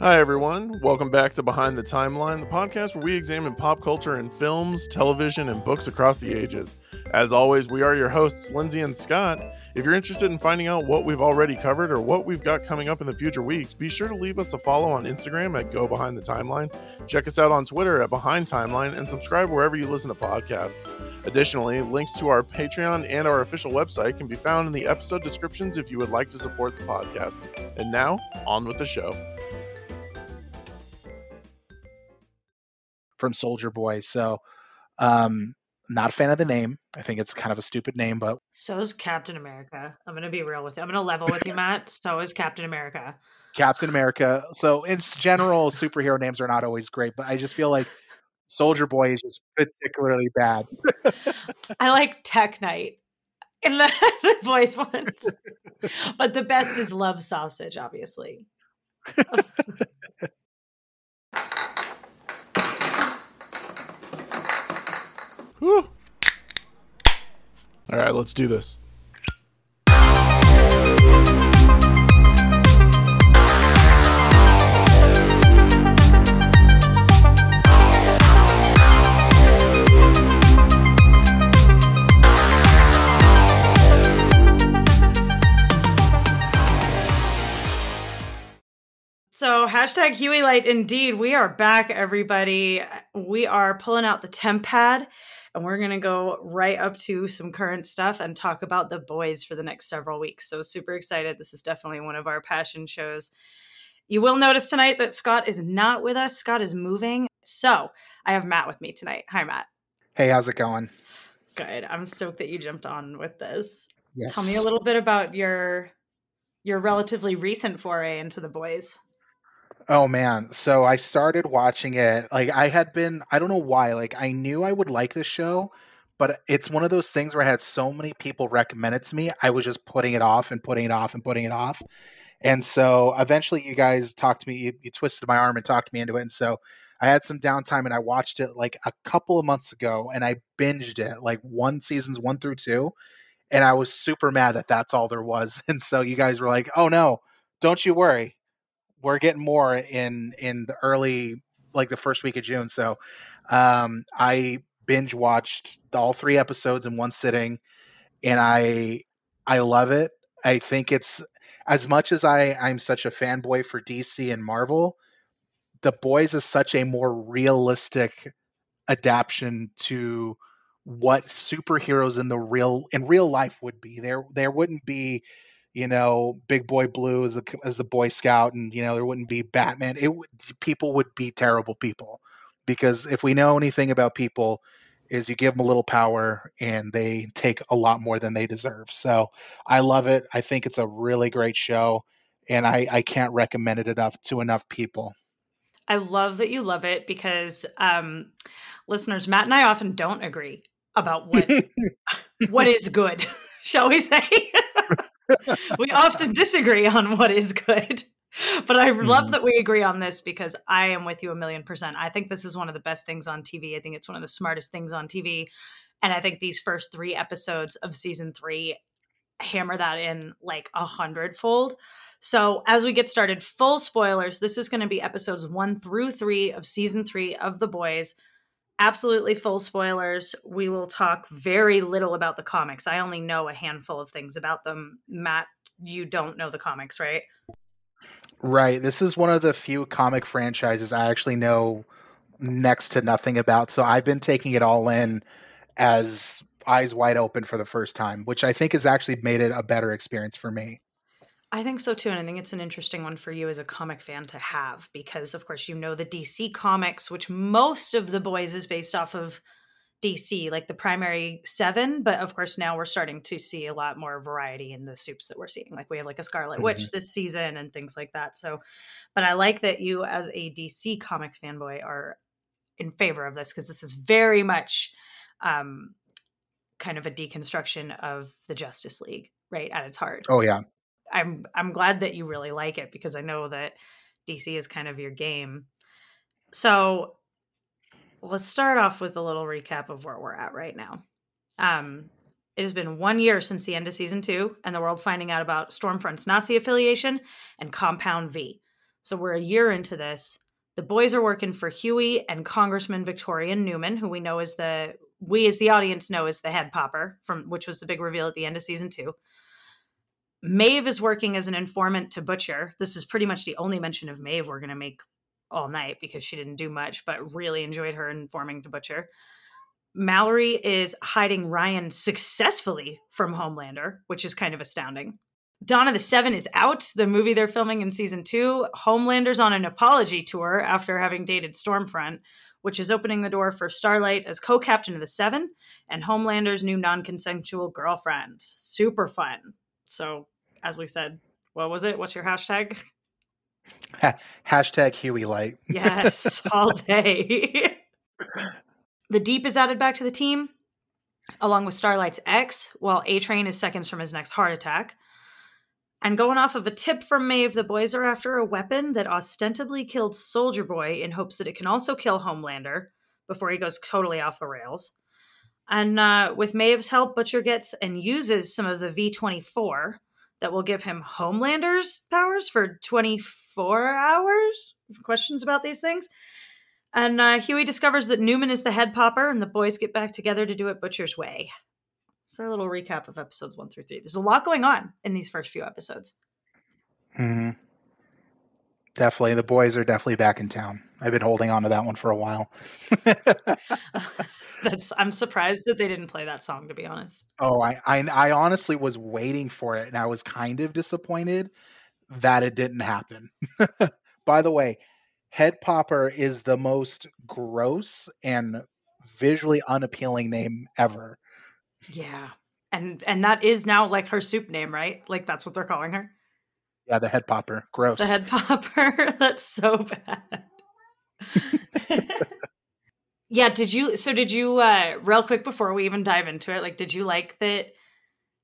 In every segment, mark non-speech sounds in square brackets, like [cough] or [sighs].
Hi, everyone. Welcome back to Behind the Timeline, the podcast where we examine pop culture in films, television, and books across the ages. As always, we are your hosts, Lindsay and Scott. If you're interested in finding out what we've already covered or what we've got coming up in the future weeks, be sure to leave us a follow on Instagram at Go Behind the Timeline. Check us out on Twitter at Behind Timeline and subscribe wherever you listen to podcasts. Additionally, links to our Patreon and our official website can be found in the episode descriptions if you would like to support the podcast. And now, on with the show. From Soldier Boy. So, um, not a fan of the name. I think it's kind of a stupid name, but So is Captain America. I'm going to be real with you. I'm going to level with you, Matt. So is Captain America. Captain America. So in general, superhero names are not always great, but I just feel like Soldier Boy is just particularly bad. [laughs] I like Tek Knight in the, [laughs] the voice ones. But the best is Love Sausage, obviously. [laughs] Whew. All right, let's do this. So hashtag Huey Light indeed. We are back, everybody. We are pulling out the TemPad and we're going to go right up to some current stuff and talk about the boys for the next several weeks. So super excited. This is definitely one of our passion shows. You will notice tonight that Scott is not with us. Scott is moving. So I have Matt with me tonight. Hi, Matt. Hey, how's it going? Good. I'm stoked that you jumped on with this. Yes. Tell me a little bit about your your relatively recent foray into the boys. Oh man. So I started watching it. Like I had been I don't know why. Like I knew I would like this show, but it's one of those things where I had so many people recommend it to me. I was just putting it off and putting it off and putting it off. And so eventually you guys talked to me, you, you twisted my arm and talked me into it. And so I had some downtime and I watched it like a couple of months ago and I binged it like one seasons one through two. And I was super mad that that's all there was. [laughs] And so you guys were like, oh no, don't you worry we're getting more in in the early like the first week of June. So um I binge watched all three episodes in one sitting and I I love it. I think it's as much as I I'm such a fanboy for DC and Marvel, The Boys is such a more realistic adaptation to what superheroes in the real in real life would be. There there wouldn't be you know, Big Boy Blue as the as the Boy Scout, and you know there wouldn't be Batman. It people would be terrible people because if we know anything about people, is you give them a little power and they take a lot more than they deserve. So I love it. I think it's a really great show, and I I can't recommend it enough to enough people. I love that you love it because um, listeners, Matt and I often don't agree about what [laughs] what is good, [laughs] shall we say? We often disagree on what is good. But I love Mhm. that we agree on this because I am with you a million percent. I think this is one of the best things on TV. I think it's one of the smartest things on TV. And I think these first three episodes of season three hammer that in like a hundredfold. So as we get started, full spoilers. This is going to be episodes one through three of season three of The Boys. Absolutely full spoilers. We will talk very little about the comics. I only know a handful of things about them. Matt, you don't know the comics, right? Right. This is one of the few comic franchises I actually know next to nothing about. So I've been taking it all in as eyes wide open for the first time, which I think has actually made it a better experience for me. I think so too. And I think it's an interesting one for you as a comic fan to have because, of course, you know the DC comics, which most of the boys is based off of DC, like the primary seven. But of course, now we're starting to see a lot more variety in the soups that we're seeing. Like we have like a Scarlet Witch this season and things like that. So, but I like that you, as a DC comic fanboy, are in favor of this because this is very much um, kind of a deconstruction of the Justice League, right at its heart. Oh, yeah. I'm I'm glad that you really like it because I know that DC is kind of your game. So let's start off with a little recap of where we're at right now. Um, it has been one year since the end of season two and the world finding out about Stormfront's Nazi affiliation and Compound V. So we're a year into this. The boys are working for Hughie and Congressman Victoria Neuman, who we know is the we as the audience know is the head popper from which was the big reveal at the end of season two. Maeve is working as an informant to Butcher. This is pretty much the only mention of Maeve we're going to make all night because she didn't do much, but really enjoyed her informing to Butcher. Mallory is hiding Ryan successfully from Homelander, which is kind of astounding. Dawn of the Seven is out, the movie they're filming in season two. Homelander's on an apology tour after having dated Stormfront, which is opening the door for Starlight as co captain of the Seven and Homelander's new non consensual girlfriend. Super fun. So, as we said, what was it? What's your hashtag? Hashtag Huey Light. [laughs] yes, all day. [laughs] the Deep is added back to the team, along with Starlight's ex, while A Train is seconds from his next heart attack. And going off of a tip from Maeve, the boys are after a weapon that ostensibly killed Soldier Boy in hopes that it can also kill Homelander before he goes totally off the rails. And uh, with Maeve's help, Butcher gets and uses some of the V24 that will give him Homelander's powers for 24 hours. Questions about these things? And uh, Hughie discovers that Neuman is the head popper, and the boys get back together to do it Butcher's way. It's our little recap of episodes one through three. There's a lot going on in these first few episodes. hmm Definitely. The boys are definitely back in town. I've been holding on to that one for a while. [laughs] [laughs] That's I'm surprised that they didn't play that song to be honest. Oh, I, I I honestly was waiting for it and I was kind of disappointed that it didn't happen. [laughs] By the way, Head Popper is the most gross and visually unappealing name ever. Yeah. And and that is now like her soup name, right? Like that's what they're calling her. Yeah, the head popper. Gross. The head popper. [laughs] that's so bad. [laughs] yeah, did you so did you uh real quick before we even dive into it, like did you like that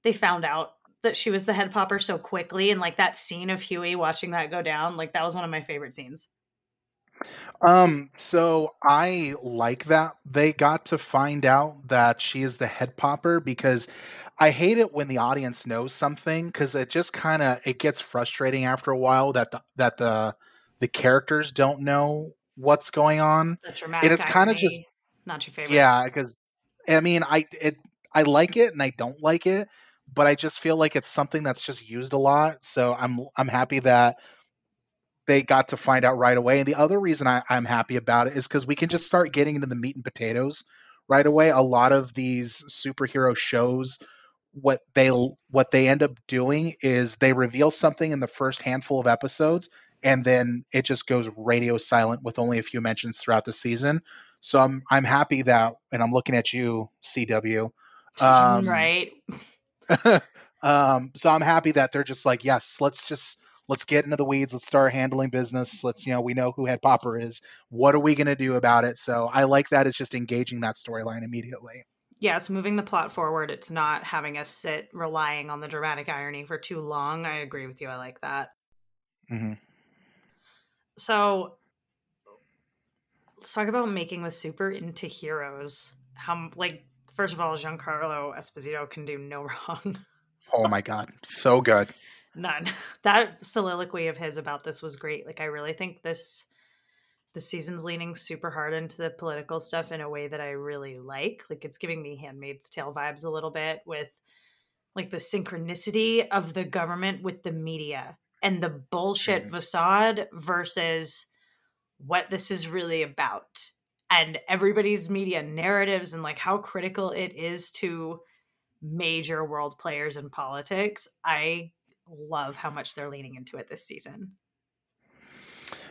they found out that she was the head popper so quickly and like that scene of hughie watching that go down, like that was one of my favorite scenes. Um, so I like that they got to find out that she is the head popper because I hate it when the audience knows something because it just kind of it gets frustrating after a while that the that the the characters don't know what's going on. and it's kind of just not your favorite. Yeah, because I mean, I it I like it and I don't like it, but I just feel like it's something that's just used a lot. So I'm I'm happy that they got to find out right away. And the other reason I, I'm happy about it is because we can just start getting into the meat and potatoes right away. A lot of these superhero shows, what they what they end up doing is they reveal something in the first handful of episodes, and then it just goes radio silent with only a few mentions throughout the season. So I'm I'm happy that, and I'm looking at you, CW. [laughs] Um, right. [laughs] um, so I'm happy that they're just like, yes, let's just let's get into the weeds. Let's start handling business. Let's you know we know who head popper is. What are we going to do about it? So i like that it's just engaging that storyline immediately. Yeah it's moving the plot forward. It's not having us sit relying on the dramatic irony for too long. I agree with you. I like that. Mm-hmm. So let's talk about making the super into heroes how like first of all giancarlo esposito can do no [laughs] wrong oh my god so good none. [laughs] That soliloquy of his about this was great. Like I really think this the season's leaning super hard into the political stuff in a way that I really like. Like it's giving me Handmaid's Tale vibes a little bit with like the synchronicity of the government with the media and the bullshit mm-hmm. facade versus what this is really about and everybody's media narratives and like how critical it is to major world players in politics. I love how much they're leaning into it this season.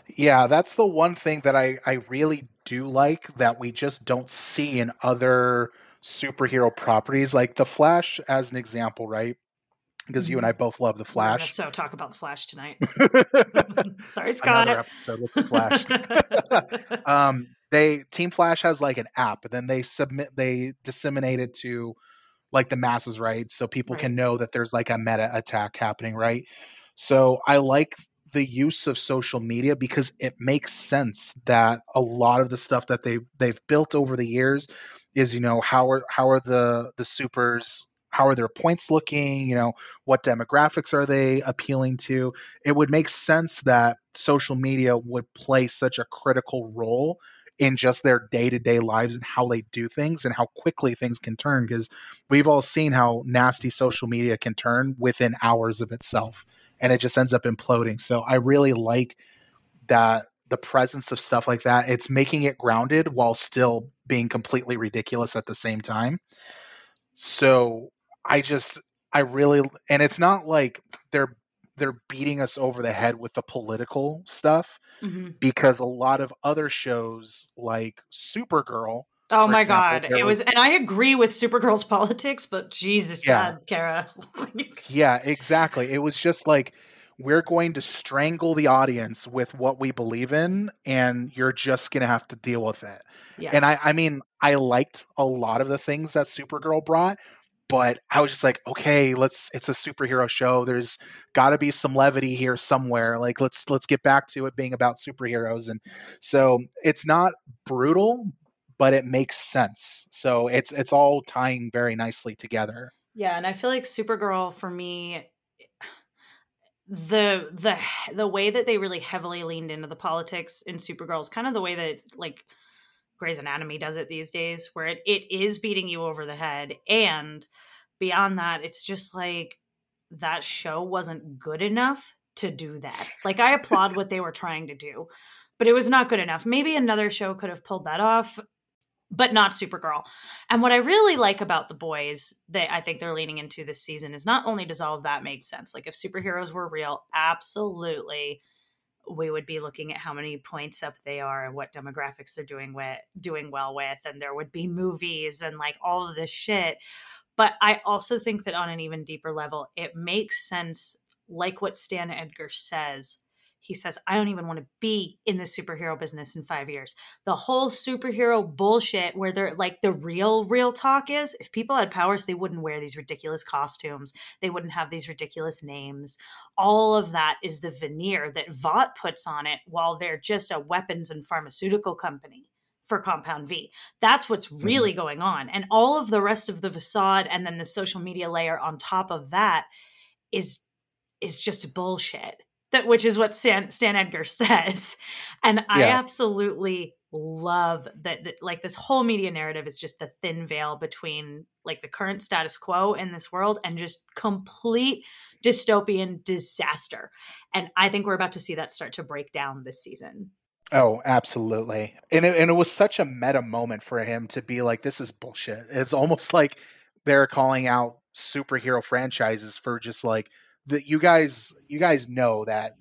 Yeah, that's the one thing that I, I really do like that we just don't see in other superhero properties. Like The Flash, as an example, right? Because you and I mm-hmm. both love The Flash. so talk about The Flash tonight. [laughs] Sorry, Scott. Another episode with The Flash. [laughs] um, they Team Flash has like an app, and then they submit, they disseminate it to like the masses, right? So people right. can know that there's like a meta attack happening, right? So I like the use of social media because it makes sense that a lot of the stuff that they they've built over the years is you know how are how are the the supers how are their points looking you know what demographics are they appealing to? It would make sense that social media would play such a critical role in just their day-to-day lives and how they do things and how quickly things can turn because we've all seen how nasty social media can turn within hours of itself and it just ends up imploding. So i really like that the presence of stuff like that it's making it grounded while still being completely ridiculous at the same time. So i just i really and it's not like they're they're beating us over the head with the political stuff mm-hmm. because a lot of other shows like Supergirl. Oh my example, god, it was, was, and I agree with Supergirl's [laughs] politics, but Jesus yeah. God, Kara. [laughs] yeah, exactly. It was just like we're going to strangle the audience with what we believe in, and you're just gonna have to deal with it. Yeah. And I, I mean, I liked a lot of the things that Supergirl brought, but I was just like, okay, let's it's a superhero show. There's got to be some levity here somewhere. Like let's let's get back to it being about superheroes and so it's not brutal, but it makes sense. So it's it's all tying very nicely together. Yeah, and I feel like Supergirl for me [sighs] the the the way that they really heavily leaned into the politics in Supergirl is kind of the way that like Grey's Anatomy does it these days, where it, it is beating you over the head. And beyond that, it's just like that show wasn't good enough to do that. Like, I applaud what they were trying to do, but it was not good enough. Maybe another show could have pulled that off, but not Supergirl. And what I really like about the boys that I think they're leaning into this season is not only does all of that make sense, like if superheroes were real, absolutely we would be looking at how many points up they are and what demographics they're doing with doing well with and there would be movies and like all of this shit. But i also think that on an even deeper level it makes sense like what stan edgar says he says, I don't even want to be in the superhero business in five years. The whole superhero bullshit, where they're like the real, real talk is if people had powers, they wouldn't wear these ridiculous costumes. They wouldn't have these ridiculous names. All of that is the veneer that Vought puts on it while they're just a weapons and pharmaceutical company for Compound V. That's what's mm-hmm. really mm-hmm. going on. And all of the rest of the facade and then the social media layer on top of that is is just bullshit that which is what Stan, Stan Edgar [laughs] says. And I absolutely love that, that like this whole media narrative is just the thin veil between like the current status quo in this world and just complete dystopian disaster. And I think we're about to see that start to break down this season. Oh, absolutely. And it, and it was such a meta moment for him to be like, this is bullshit. It's almost like they're calling out superhero franchises for just like, that you guys you guys know that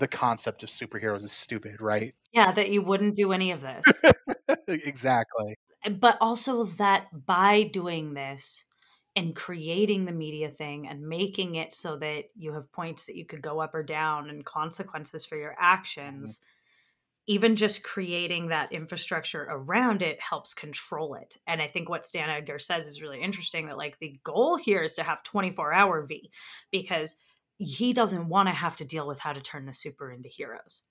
the concept of superheroes is stupid, right? Yeah, that you wouldn't do any of this. [laughs] exactly. But also that by doing this and creating the media thing and making it so that you have points that you could go up or down and consequences for your actions, mm-hmm. even just creating that infrastructure around it helps control it. And I think what Stan Edgar says is really interesting that like the goal here is to have 24 hour V because – he doesn't want to have to deal with how to turn the super into heroes.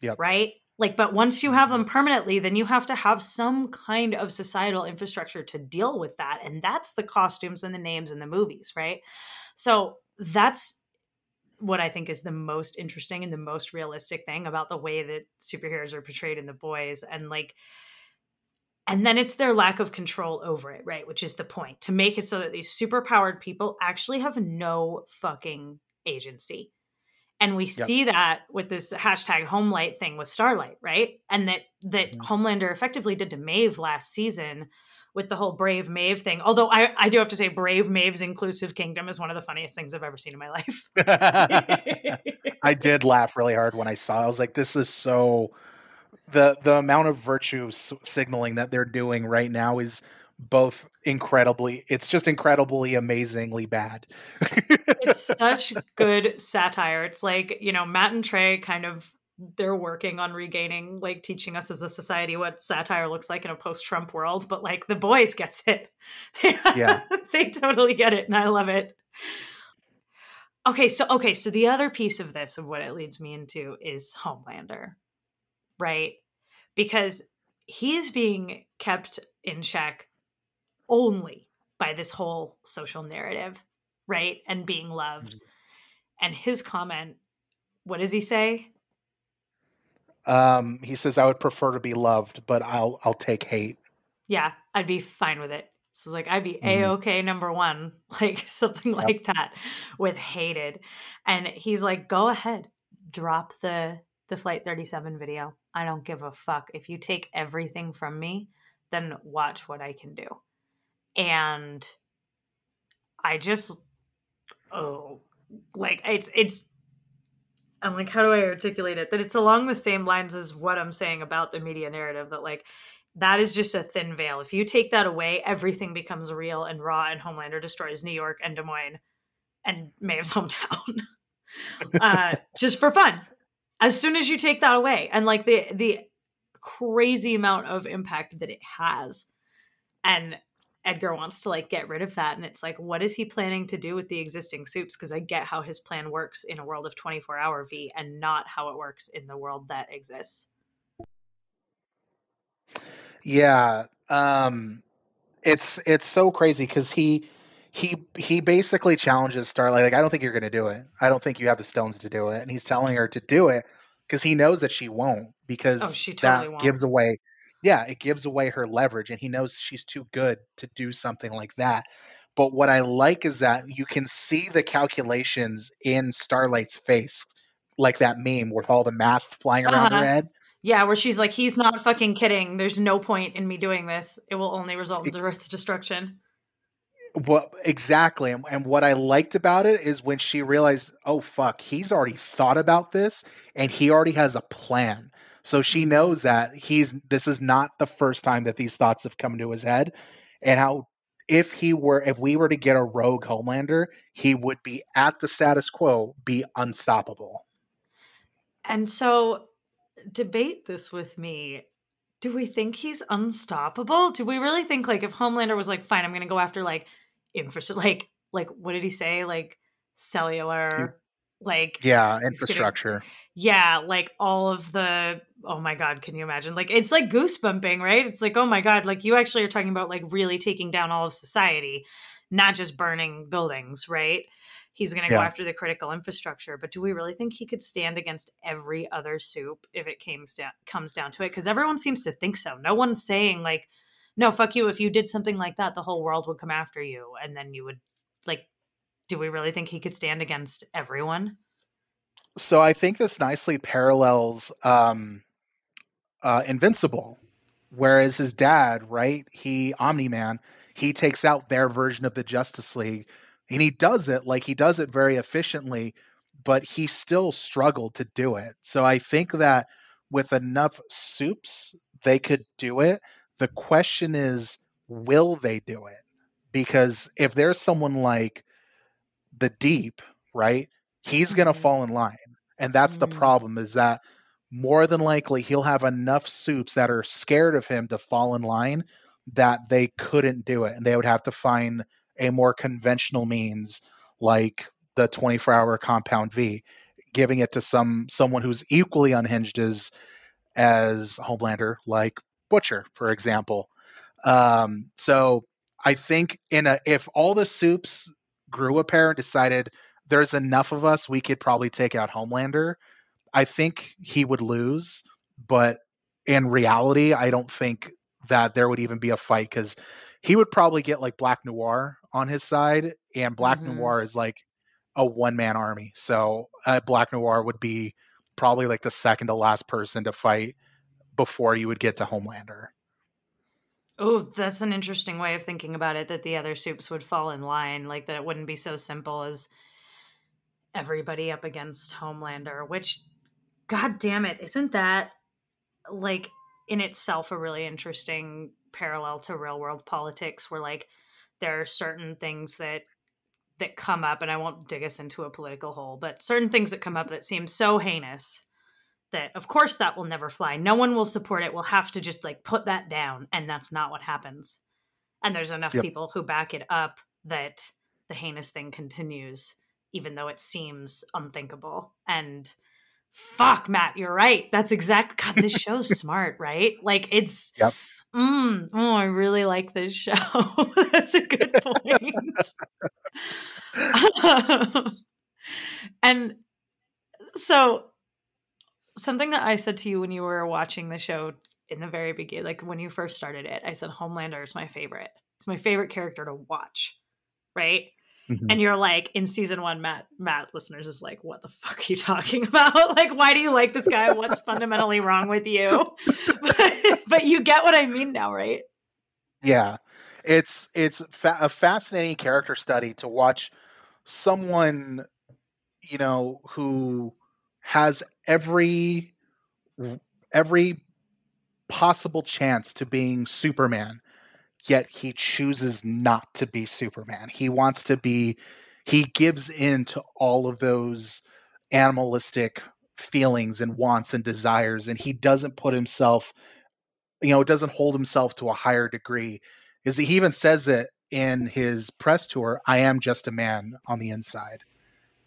Yep. Right? Like, but once you have mm-hmm. them permanently, then you have to have some kind of societal infrastructure to deal with that. And that's the costumes and the names and the movies, right? So that's what I think is the most interesting and the most realistic thing about the way that superheroes are portrayed in the boys. And like, and then it's their lack of control over it, right? Which is the point to make it so that these superpowered people actually have no fucking agency. And we yep. see that with this hashtag homelight thing with Starlight, right? And that that mm-hmm. Homelander effectively did to Maeve last season with the whole Brave Maeve thing. Although I, I do have to say, Brave Maeve's inclusive kingdom is one of the funniest things I've ever seen in my life. [laughs] I did laugh really hard when I saw. It. I was like, this is so the the amount of virtue s- signaling that they're doing right now is both incredibly it's just incredibly amazingly bad. It's [laughs] such good satire. It's like you know matt and trey kind of they're working on regaining like teaching us as a society what satire looks like in a post-trump world but like the boys gets it. Yeah. [laughs] They totally get it and i love it. Okay so okay so the other piece of this of what it leads me into is homelander right? Because he is being kept in check only by this whole social narrative, right? And being loved. Mm-hmm. And his comment, what does he say? Um, he says, "I would prefer to be loved, but I'll I'll take hate." Yeah, I'd be fine with it. So it's like I'd be mm-hmm. a okay number one, [laughs] like something yep. like that, with hated. And he's like, "Go ahead, drop the the flight 37 video. I don't give a fuck if you take everything from me. Then watch what I can do." And I just, oh, like it's it's I'm like, how do I articulate it? That it's along the same lines as what I'm saying about the media narrative that like that is just a thin veil. If you take that away, everything becomes real and raw and Homelander destroys New York and Des Moines and Maeve's [laughs] hometown. uh, just for fun. As soon as you take that away and like the the crazy amount of impact that it has. And Edgar wants to like get rid of that. And it's like, what is he planning to do with the existing soups? Because I get how his plan works in a world of 24 hour V and not how it works in the world that exists. Yeah. Um it's it's so crazy because he he he basically challenges Starlight like I don't think you're gonna do it. I don't think you have the stones to do it. And he's telling her to do it because he knows that she won't because oh, she totally that won't. gives away yeah, it gives away her leverage, and he knows she's too good to do something like that. But what I like is that you can see the calculations in Starlight's face, like that meme with all the math flying around uh-huh. her head. Yeah, where she's like, he's not fucking kidding. There's no point in me doing this. It will only result in Earth's destruction. What exactly? And, and what I liked about it is when she realized, oh fuck, he's already thought about this and he already has a plan. So she knows that he's this is not the first time that these thoughts have come into his head and how if he were if we were to get a rogue homelander, he would be at the status quo, be unstoppable. And so debate this with me. Do we think he's unstoppable? Do we really think like if Homelander was like, fine, I'm gonna go after like infrastructure like like what did he say? Like cellular like yeah infrastructure. Gonna, yeah like all of the oh my god can you imagine? Like it's like goosebumping right? It's like oh my god like you actually are talking about like really taking down all of society not just burning buildings right? He's going to yeah. go after the critical infrastructure but do we really think he could stand against every other soup if it came down comes down to it? Because everyone seems to think so. No one's saying like no fuck you if you did something like that the whole world would come after you and then you would like do we really think he could stand against everyone? So I think this nicely parallels um, uh, Invincible, whereas his dad, right? He Omni Man, he takes out their version of the Justice League, and he does it like he does it very efficiently, but he still struggled to do it. So I think that with enough soups, they could do it. The question is, will they do it? Because if there's someone like the deep, right? He's going to mm-hmm. fall in line. And that's mm-hmm. the problem is that more than likely he'll have enough soups that are scared of him to fall in line that they couldn't do it and they would have to find a more conventional means like the 24 hour compound V, giving it to some someone who's equally unhinged as as Homelander, like Butcher, for example. Um, so I think in a if all the soups grew a pair and decided there's enough of us, we could probably take out Homelander. I think he would lose, but in reality, I don't think that there would even be a fight because he would probably get like Black Noir on his side, and Black mm-hmm. Noir is like a one man army. So uh, Black Noir would be probably like the second to last person to fight before you would get to Homelander. Oh, that's an interesting way of thinking about it that the other soups would fall in line, like that it wouldn't be so simple as everybody up against Homelander, which god damn it, isn't that like in itself a really interesting parallel to real world politics where like there are certain things that that come up and I won't dig us into a political hole, but certain things that come up that seem so heinous that of course that will never fly. No one will support it. We'll have to just like put that down and that's not what happens. And there's enough yep. people who back it up that the heinous thing continues even though it seems unthinkable. And fuck, Matt, you're right. That's exact. [laughs] God, this show's [laughs] smart, right? Like it's. Yep. Mm, oh, I really like this show. [laughs] That's a good point. and so, something that I said to you when you were watching the show in the very beginning, like when you first started it, I said Homelander is my favorite. It's my favorite character to watch, right? Mm-hmm. And you're like, in season one, Matt, Matt listeners is like, what the fuck are you talking [laughs] about? [laughs] like, why do you like this guy? What's fundamentally wrong with you? [laughs] but, but, you get what I mean now, right? Yeah. It's it's fa- a fascinating character study to watch someone, you know, who has every every possible chance to being Superman yet he chooses not to be Superman. He wants to be, he gives in to all of those animalistic feelings and wants and desires, and he doesn't put himself, you know, doesn't hold himself to a higher degree. Is he even says it in his press tour, I am just a man on the inside.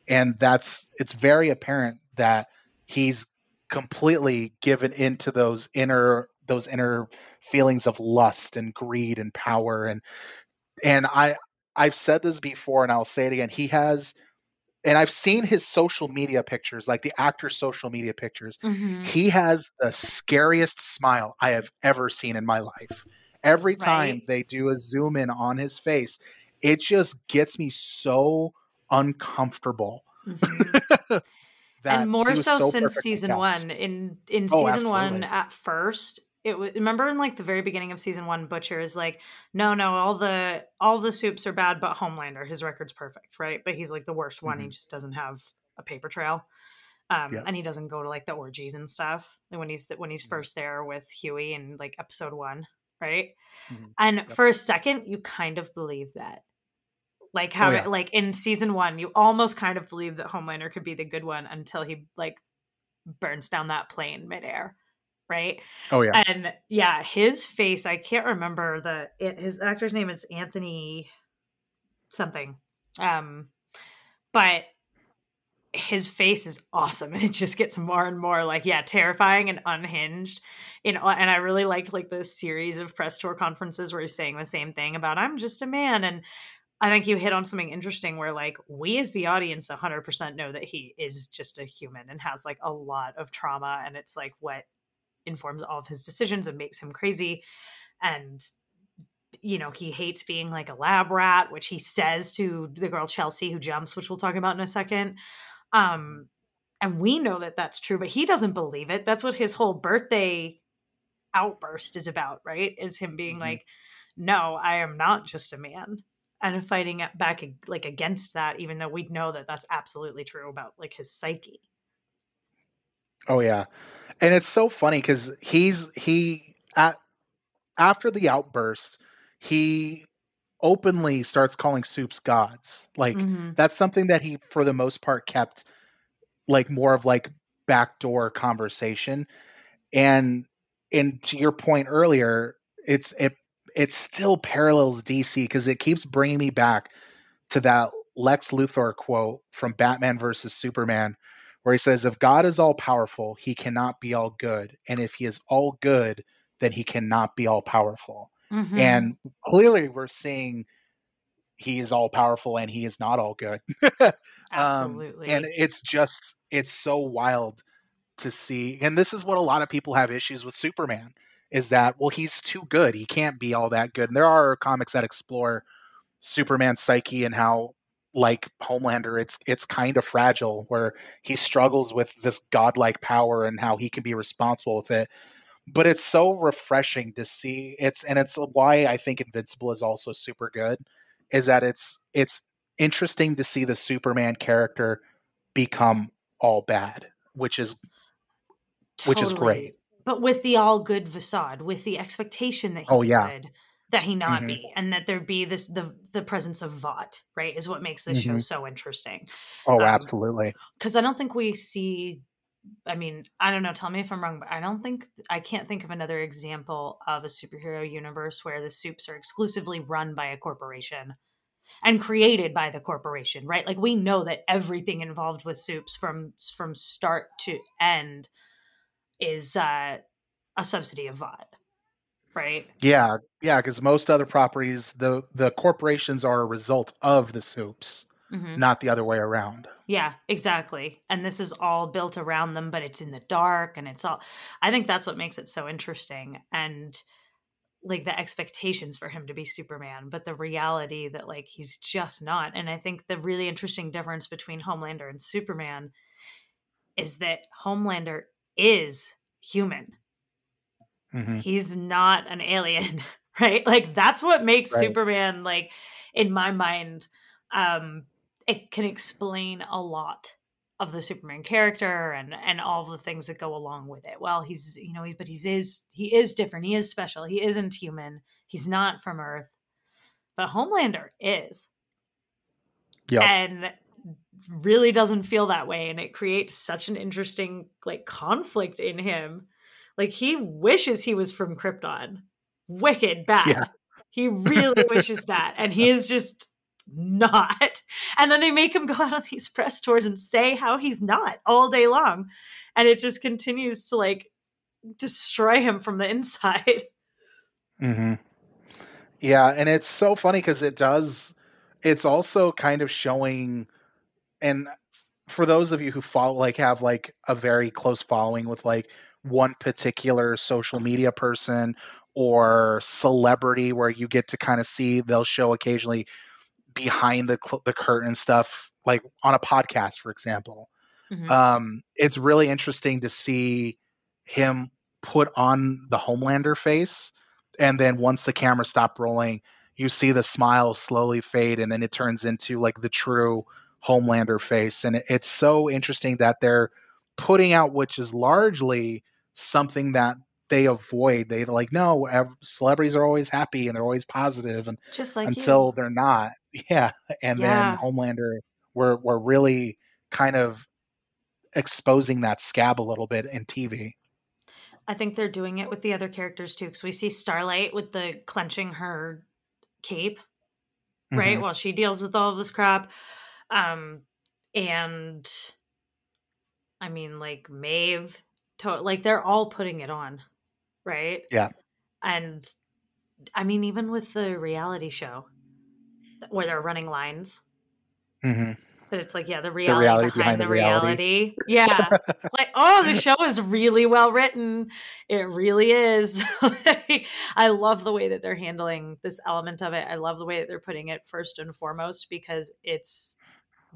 And that's it's very apparent that he's completely given into those inner those inner feelings of lust and greed and power and and I I've said this before and I'll say it again. He has and I've seen his social media pictures, like the actor's social media pictures. Mm-hmm. He has the scariest smile I have ever seen in my life. Every time right. they do a zoom in on his face, it just gets me so uncomfortable. Mm-hmm. [laughs] and more so, so since season one. In in oh, season one, at first, it was remember in like the very beginning of season one butcher is like no no all the all the soups are bad but homelander his record's perfect right but he's like the worst one mm-hmm. he just doesn't have a paper trail um yeah. and he doesn't go to like the orgies and stuff And when he's when he's mm-hmm. first there with hughie in like episode one right mm-hmm. and yep. for a second you kind of believe that like how oh, yeah. like in season one you almost kind of believe that homelander could be the good one until he like burns down that plane midair right? Oh yeah. And yeah, his face, I can't remember the it, his actor's name is Anthony something. Um but his face is awesome [laughs] and it just gets more and more like yeah terrifying and unhinged you know and i really liked like the series of press tour conferences where he's saying the same thing about i'm just a man and i think you hit on something interesting where like we as the audience 100% know that he is just a human and has like a lot of trauma and it's like what informs all of his decisions and makes him crazy. And you know he hates being like a lab rat which he says to the girl chelsea who jumps which we'll talk about in a second. Um and we know that that's true but he doesn't believe it. That's what his whole birthday outburst is about right? Is him being mm-hmm. like no i am not just a man and fighting back like against that even though we know that that's absolutely true about like his psyche Oh yeah, and it's so funny because he's he at after the outburst, he openly starts calling soups gods. Like mm-hmm. that's something that he, for the most part, kept like more of like backdoor conversation. And and to your point earlier, it's it it still parallels DC because it keeps bringing me back to that Lex Luthor quote from Batman versus Superman, where he says, If God is all powerful, he cannot be all good. And if he is all good, then he cannot be all powerful. Mm-hmm. And clearly, we're seeing he is all powerful and he is not all good. [laughs] Absolutely. Um, and it's just, it's so wild to see. And this is what a lot of people have issues with Superman is that, well, he's too good. He can't be all that good. And there are comics that explore Superman's psyche and how like Homelander, it's it's kind of fragile where he struggles with this godlike power and how he can be responsible with it. But it's so refreshing to see it's and it's why I think Invincible is also super good is that it's it's interesting to see the Superman character become all bad, which is totally. which is great. But with the all good facade, with the expectation that he oh, yeah. That he not mm-hmm. be and that there be this the the presence of Vought, right, is what makes this mm-hmm. show so interesting. Oh, um, absolutely. Because I don't think we see I mean, I don't know, tell me if I'm wrong, but I don't think I can't think of another example of a superhero universe where the soups are exclusively run by a corporation. and created by the corporation, right? Like we know that everything involved with Supes from from start to end is uh, a subsidy of Vought, right? Yeah, yeah, because most other properties, the the corporations are a result of the Supes, Mhm. not the other way around. Yeah, exactly. And this is all built around them, but it's in the dark and it's all I think that's what makes it so interesting and like the expectations for him to be Superman, but the reality that like he's just not. And I think the really interesting difference between Homelander and Superman is that Homelander is human. Mhm. He's not an alien, [laughs] right? Like that's what makes Right. Superman like in my mind um it can explain a lot of the Superman character and and all the things that go along with it. Well, he's you know, he's but he's is he is different. He is special. He isn't human. He's not from Earth. But Homelander is Yeah, and really doesn't feel that way and it creates such an interesting like conflict in him. Like he wishes he was from krypton. Wicked bad. Yeah. he really [laughs] wishes that and he is just not. And then they make him go out on these press tours and say how he's not all day long and it just continues to like destroy him from the inside. [laughs] Hmm Yeah, and it's so funny because it does. It's also kind of showing, and for those of you who follow, like, have like a very close following with like one particular social media person or celebrity, where you get to kind of see they'll show occasionally behind the cl- the curtain stuff, like on a podcast, for example. Mhm. Um, it's really interesting to see him put on the Homelander face, and then once the camera stopped rolling, you see the smile slowly fade, and then it turns into like the true Homelander face, and it's so interesting that they're putting out, which is largely something that they avoid. They like no, celebrities are always happy and they're always positive, and just like until you. they're not. [laughs] Yeah. And Yeah. then Homelander, we're we're really kind of exposing that scab a little bit in TV. I think they're doing it with the other characters too, because we see Starlight with the clenching her cape, right, Mhm. while she deals with all of this crap. Um, and I mean, like Maeve, to- like they're all putting it on, right? Yeah. And I mean, even with the reality show where they're running lines, Mhm. but it's like, yeah, the reality, reality behind, behind the the reality. reality. Yeah. like, oh, the show is really well written. It really is. [laughs] I love the way that they're handling this element of it. I love the way that they're putting it first and foremost because it's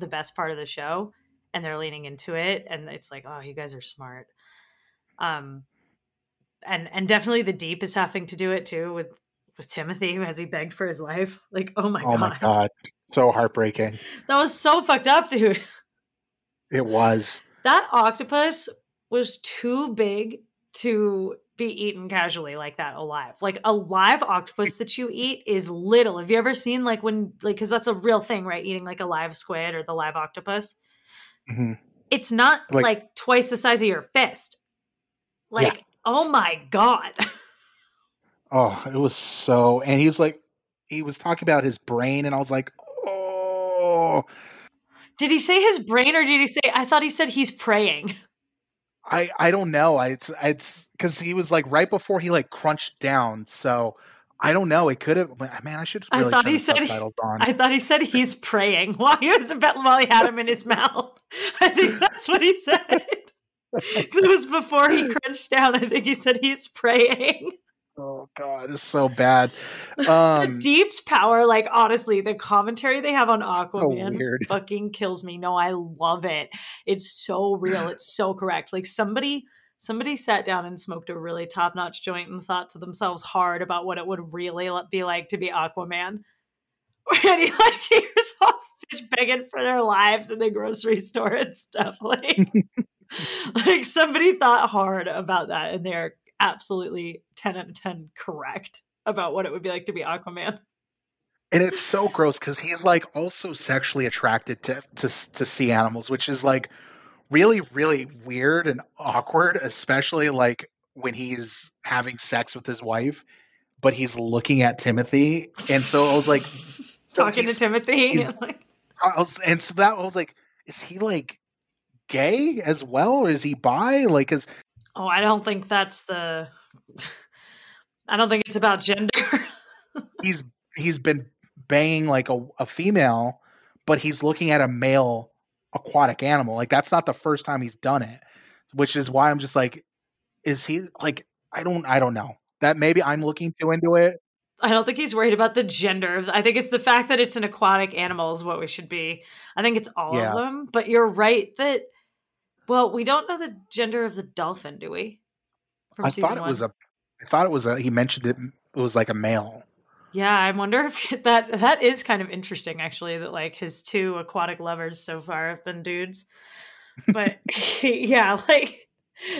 the best part of the show and they're leaning into it and it's like, oh, you guys are smart. Um and and definitely the deep is having to do it too with with Timothy as he begged for his life. Like, oh my oh god. my god, so heartbreaking. [laughs] That was so fucked up, dude. It was. That octopus was too big to be eaten casually like that alive. Like a live octopus that you eat is little. Have you ever seen like when like cuz that's a real thing, right? Eating like a live squid or the live octopus. Mhm. It's not like, Like- twice the size of your fist. Like, oh my god. [laughs] Oh, it was so. And he was like, he was talking about his brain, and I was like, oh, did he say his brain or did he say I thought he said he's praying. [laughs] I I don't know. I it's it's because he was like right before he like crunched down. So I don't know. It could have. Man, I should I really thought turn he said he-. [laughs] I thought he said he's praying [laughs] while he was about while he had him in his mouth. [laughs] I think that's what he said. it was before he crunched down. I think he said he's praying. Oh god, it's so bad. [laughs] the Um, Deep's power, like honestly, the commentary they have on Aquaman weird. fucking kills me. No, I love it. It's so real. It's so correct. Like somebody somebody sat down and smoked a really top-notch joint and thought to themselves hard about what it would really be like to be Aquaman. [laughs] And he like [laughs] here's all fish begging for their lives in the grocery store and stuff. Like like somebody thought hard about that and they're absolutely 10 out of 10 correct about what it would be like to be Aquaman. and it's so gross because he's like also sexually attracted to to to sea animals, which is like really really weird and awkward, especially like when he's having sex with his wife, but he's looking at Timothy, and so I was like, [laughs] So talking to Timothy. [laughs] like, I was, and so that I was like, is he like gay as well, or is he bi? Like, is oh, I don't think that's the. I don't think it's about gender. [laughs] he's he's been banging like a, a female, but he's looking at a male aquatic animal. Like that's not the first time he's done it, which is why I'm just like, is he like? I don't I don't know. That maybe I'm looking too into it. I don't think he's worried about the gender. I think it's the fact that it's an aquatic animal is what we should be. I think it's all Yeah. of them. But you're right that. Well, we don't know the gender of the dolphin, do we? From I thought it was a. I thought it was a. He mentioned it. It was like a male. Yeah, I wonder if [laughs] that that is kind of interesting actually that like his two aquatic lovers so far have been dudes. But [laughs] [laughs] yeah, like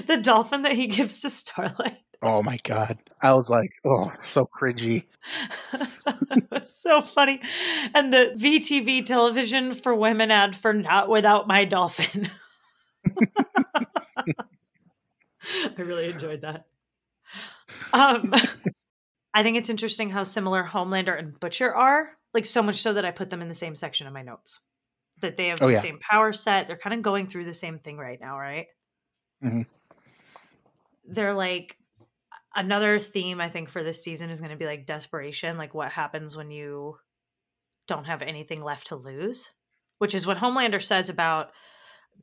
the dolphin that he gives to Starlight. Oh my god! I was like, oh, so cringy. So funny. And the VTV television for women ad for not without my dolphin. [laughs] I really enjoyed that. Um [laughs] I think it's interesting how similar Homelander and Butcher are. Like so much so that I put them in the same section of my notes. That they have Oh, the yeah. same power set. They're kind of going through the same thing right now, right? Mhm. They're like another theme I think for this season is going to be like desperation, like what happens when you don't have anything left to lose, which is what Homelander says about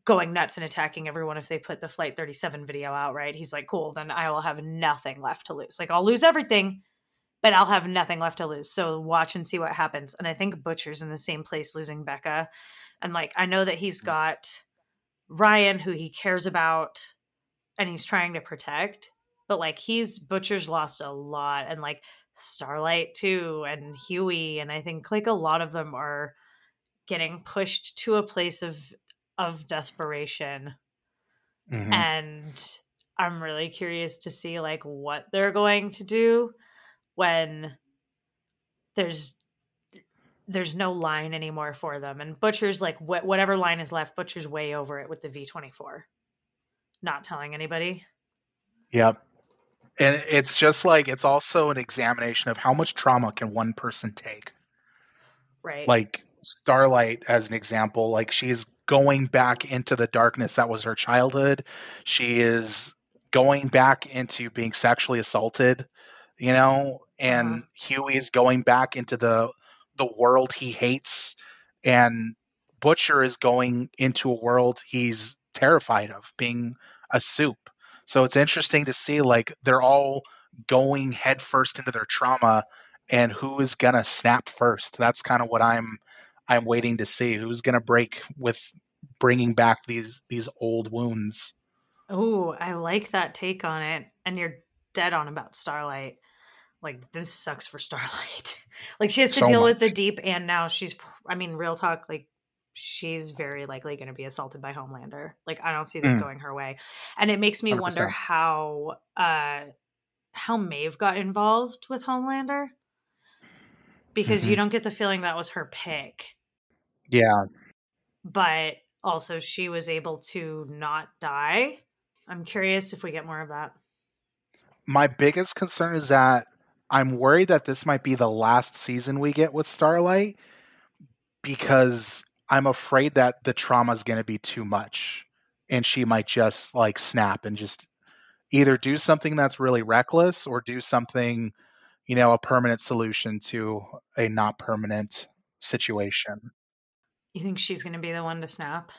going nuts and attacking everyone if they put the Flight 37 video out, right? He's like, cool, then I will have nothing left to lose. Like, I'll lose everything, but I'll have nothing left to lose. So watch and see what happens. And I think Butcher's in the same place losing Becca. And like, I know that he's mm. got Ryan, who he cares about and he's trying to protect, but like, he's Butcher's lost a lot. And like, Starlight too, and Hughie. And I think like a lot of them are getting pushed to a place of of desperation Mhm. and i'm really curious to see like what they're going to do when there's there's no line anymore for them and butcher's like wh- whatever line is left butcher's way over it with the v24 not telling anybody Yep. And it's just like it's also an examination of how much trauma can one person take. right Like Starlight as an example, like she is going back into the darkness that was her childhood. She is going back into being sexually assaulted, you know, and uh-huh. Hughie is going back into the the world he hates and Butcher is going into a world he's terrified of, being a soup. So it's interesting to see like they're all going headfirst into their trauma and who is going to snap first. That's kind of what I'm I'm waiting to see who's going to break with bringing back these these old wounds. oh i like that take on it and you're dead on about starlight like this sucks for [laughs] starlight like she has to So deal much. with the deep and now she's i mean real talk like she's very likely going to be assaulted by homelander like i don't see this Mm. going her way and it makes me wonder 100%. how uh how maeve got involved with homelander because you Mhm. don't get the feeling that was her pick Yeah, but also she was able to not die. I'm curious if we get more of that. My biggest concern is that I'm worried that this might be the last season we get with Starlight because I'm afraid that the trauma is going to be too much and she might just like snap and just either do something that's really reckless or do something, you know, a permanent solution to a not permanent situation. You think she's going to be the one to snap?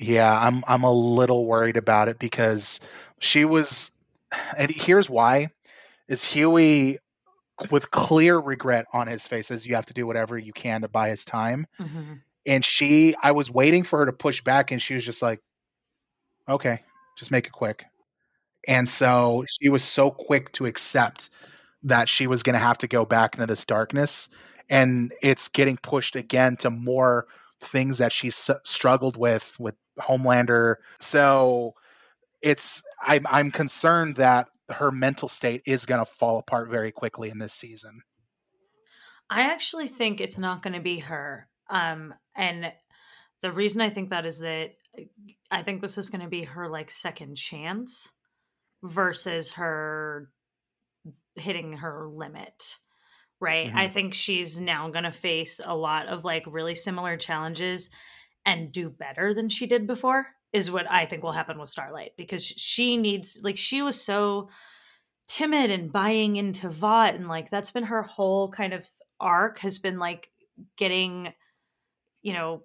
Yeah, I'm I'm a little worried about it because she was and here's why is Hughie with clear regret on his face says you have to do whatever you can to buy his time Mm-hmm. and she I was waiting for her to push back and she was just like okay, just make it quick. And so she was so quick to accept that she was going to have to go back into this darkness and it's getting pushed again to more things that she s- struggled with with Homelander. So it's I'm I'm concerned that her mental state is going to fall apart very quickly in this season. I actually think it's not going to be her. Um, and the reason I think that is that I think this is going to be her like second chance versus her hitting her limit. Right? Mm-hmm. I think she's now going to face a lot of like really similar challenges and do better than she did before is what I think will happen with Starlight because she needs like she was so timid and buying into Vought and like that's been her whole kind of arc has been like getting you know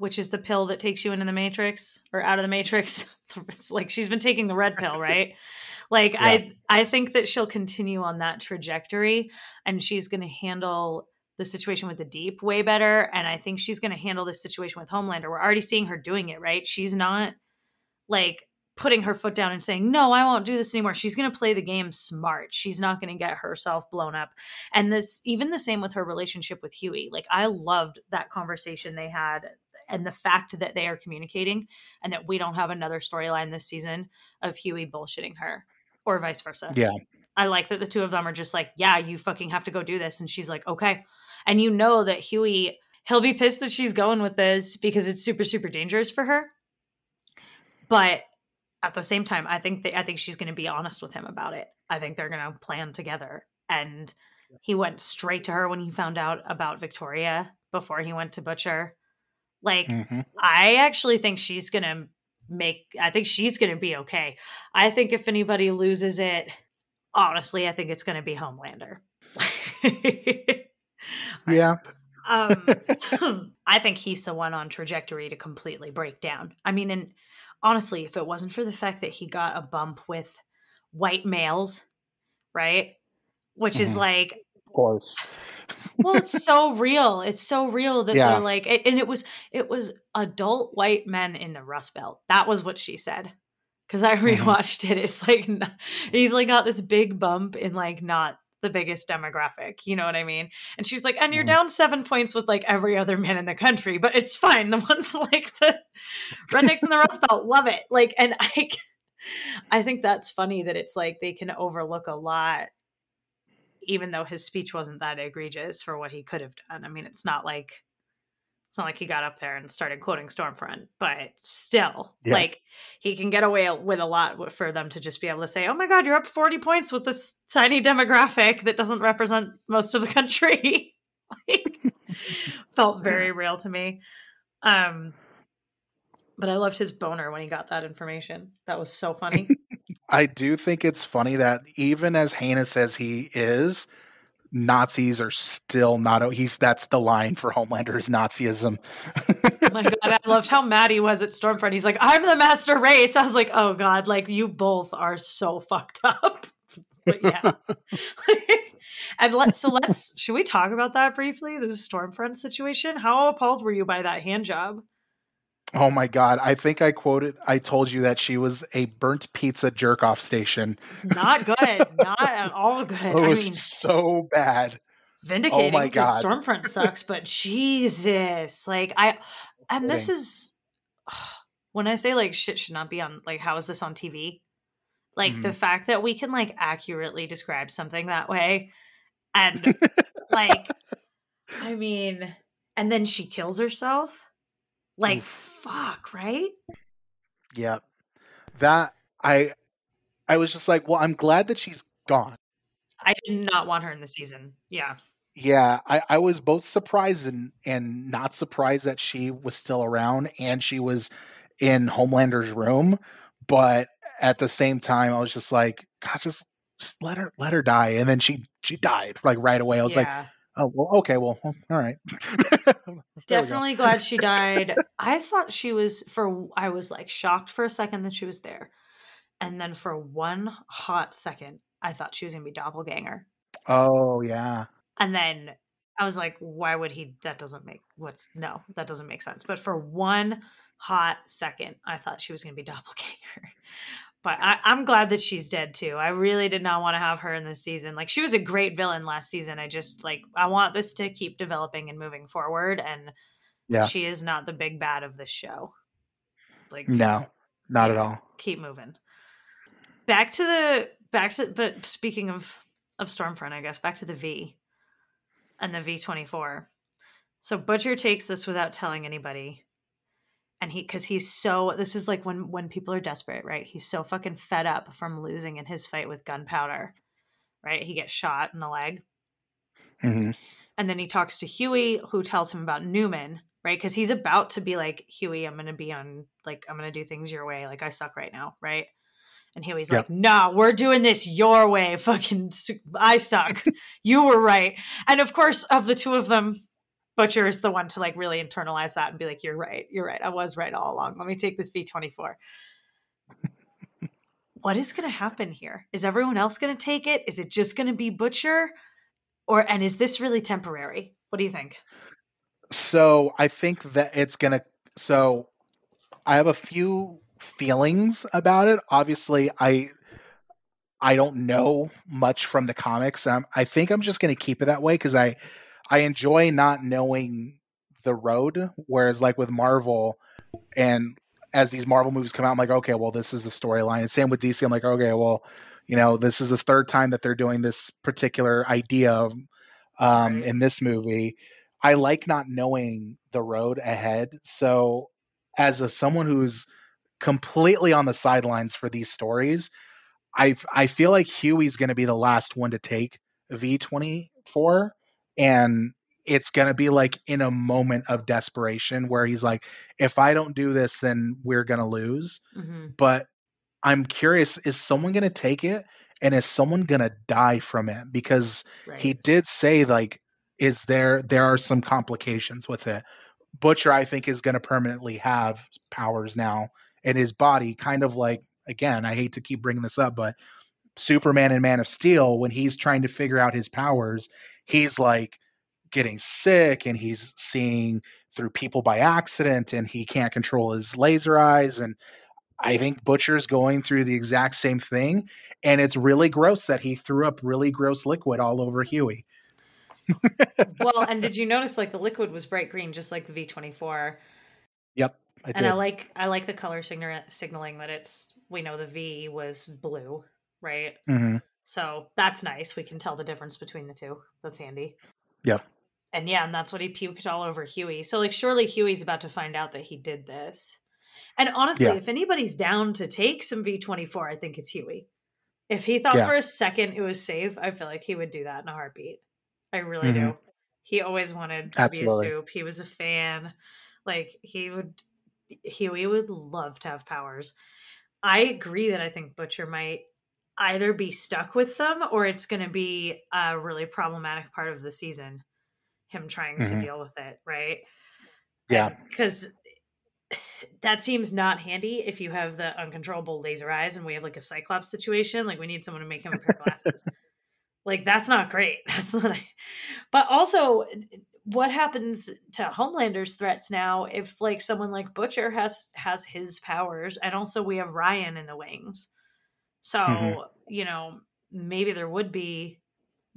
which is the pill that takes you into the matrix or out of the matrix [laughs] it's like she's been taking the red pill right like yeah. i i think that she'll continue on that trajectory and she's going to handle the situation with the deep way better and i think she's going to handle this situation with homelander we're already seeing her doing it right she's not like putting her foot down and saying, No, I won't do this anymore. She's going to play the game smart. She's not going to get herself blown up. And this, even the same with her relationship with Hughie. Like, I loved that conversation they had and the fact that they are communicating and that we don't have another storyline this season of Hughie bullshitting her or vice versa. Yeah. I like that the two of them are just like, Yeah, you fucking have to go do this. And she's like, Okay. And you know that Hughie, he'll be pissed that she's going with this because it's super, super dangerous for her. But at the same time, I think that I think she's going to be honest with him about it. I think they're going to plan together. And he went straight to her when he found out about Victoria before he went to Butcher. Like, mm-hmm. I actually think she's going to make, I think she's going to be okay. I think if anybody loses it, honestly, I think it's going to be Homelander. [laughs] yeah. um, [laughs] I think he's the one on trajectory to completely break down. I mean, and honestly, if it wasn't for the fact that he got a bump with white males, right? Which mm-hmm. is like, course. well, it's so real. It's so real that yeah. they're like, and it was it was adult white men in the Rust Belt. That was what she said. Because I mm-hmm. rewatched it. It's like he's like got this big bump in like not the biggest demographic. You know what I mean? And she's like, and you're mm-hmm. down seven points with like every other man in the country, but it's fine. The ones [laughs] like the rednecks in the Rust Belt love it. Like, and I, [laughs] I think that's funny that it's like they can overlook a lot, even though his speech wasn't that egregious for what he could have done. I mean, it's not like it's not like he got up there and started quoting Stormfront, but still, yeah. like he can get away with a lot for them to just be able to say, "Oh my God, you're up forty points with this tiny demographic that doesn't represent most of the country." [laughs] like, [laughs] felt very real to me. Um, but I loved his boner when he got that information. That was so funny. [laughs] I do think it's funny that even as heinous as he is, Nazis are still not. He's that's the line for Homelander is Nazism. oh my god, I loved how mad he was at Stormfront. He's like, "I'm the master race." I was like, "Oh god, like you both are so [laughs] fucked up." but yeah, [laughs] and let's so let's should we talk about that briefly? The Stormfront situation. How appalled were you by that hand job? Oh my god! I think I quoted. I told you that she was a burnt pizza jerk off station. Not good. Not at [laughs] all good. It was I mean, so bad. Vindicating. Oh my god! Stormfront sucks, but Jesus, like I, [laughs] and this is [sighs] when I say like shit should not be on. Like, how is this on TV? Like mm-hmm. the fact that we can like accurately describe something that way, and [laughs] like, I mean, and then she kills herself. Like. Oof fuck, right? Yeah. That I I was just like, well, I'm glad that she's gone. I did not want her in the season. Yeah. Yeah, I, I was both surprised and, and not surprised that she was still around and she was in Homelander's room, but at the same time, I was just like, God, just, just let her let her die. And then she she died like right away. I was yeah. like, Oh well, okay, well, all right. [laughs] Definitely glad she [laughs] died. I thought she was for. I was like shocked for a second that she was there, and then for one hot second, I thought she was gonna be doppelganger. Oh yeah. And then I was like, why would he? That doesn't make what's no, that doesn't make sense. But for one hot second, I thought she was gonna be [laughs] doppelganger but I, am glad that she's dead too. I really did not want to have her in this season. Like she was a great villain last season. I just like I want this to keep developing and moving forward. And yeah, she is not the big bad of this show. Like no, not at all. Keep moving. Back to the back to but speaking of of Stormfront, I guess back to the V and the V twenty four. So Butcher takes this without telling anybody and he because he's so this is like when when people are desperate right he's so fucking fed up from losing in his fight with gunpowder right he gets shot in the leg Mhm. And then he talks to Hughie, who tells him about Neuman, right? Because he's about to be like, Hughie, I'm going to be on, like, I'm going to do things your way. Like, I suck right now, right? And Hughie's like, nah, we're doing this your way. Fucking, I suck. [laughs] you were right. And of course, of the two of them, Butcher is the one to like really internalize that and be like, you're right. You're right. I was right all along. Let me take this V24. what is going to happen here? Is everyone else going to take it? Is it just going to be Butcher? Or, and is this really temporary? What do you think? So I think that it's gonna. So I have a few feelings about it. Obviously, I I don't know much from the comics. Um, I think I'm just gonna keep it that way because I I enjoy not knowing the road. Whereas, like with Marvel, and as these Marvel movies come out, I'm like, okay, well, this is the storyline. And same with DC. I'm like, okay, well, you know, this is the third time that they're doing this particular idea um, Right. in this movie. I like not knowing the road ahead. So, as a someone who's completely on the sidelines for these stories, I I feel like Hughie's going to be the last one to take V twenty four, and it's going to be like in a moment of desperation where he's like, if I don't do this, then we're going to lose. hmm But I'm curious, is someone going to take it, and is someone going to die from it? Because Right. he did say like is there there are some complications with it butcher i think is going to permanently have powers now in his body kind of like again i hate to keep bringing this up but superman and man of steel when he's trying to figure out his powers he's like getting sick and he's seeing through people by accident and he can't control his laser eyes and I think Butcher's going through the exact same thing, and it's really gross that he threw up really gross liquid all over Hughie. well, and did you [laughs] notice like the liquid was bright green, just like the V24? Yep, I and. I like I like the color signa- signaling that it's we know the V was blue, right? hmm So that's nice. We can tell the difference between the two. That's handy. Yeah. And yeah, and that's what he puked all over Hughie. So like surely Hughie's about to find out that he did this. And honestly, Yeah. if anybody's down to take some V24, I think it's Hughie. If he thought Yeah. for a second it was safe, I feel like he would do that in a heartbeat. I really do. Mhm. He always wanted to Absolutely. be a soup. He was a fan. Like he would Hughie would love to have powers. I agree that I think Butcher might either be stuck with them or it's going to be a really problematic part of the season. Him trying to Mhm. deal with it, right? Yeah. Because that seems not handy if you have the uncontrollable laser eyes and we have like a Cyclops situation. Like we need someone to make him a pair of glasses. [laughs] like that's not great. [laughs] That's not. But also, what happens to Homelander's threats now if like someone like Butcher has has his powers, and also we have Ryan in the wings. So Mhm. you know maybe there would be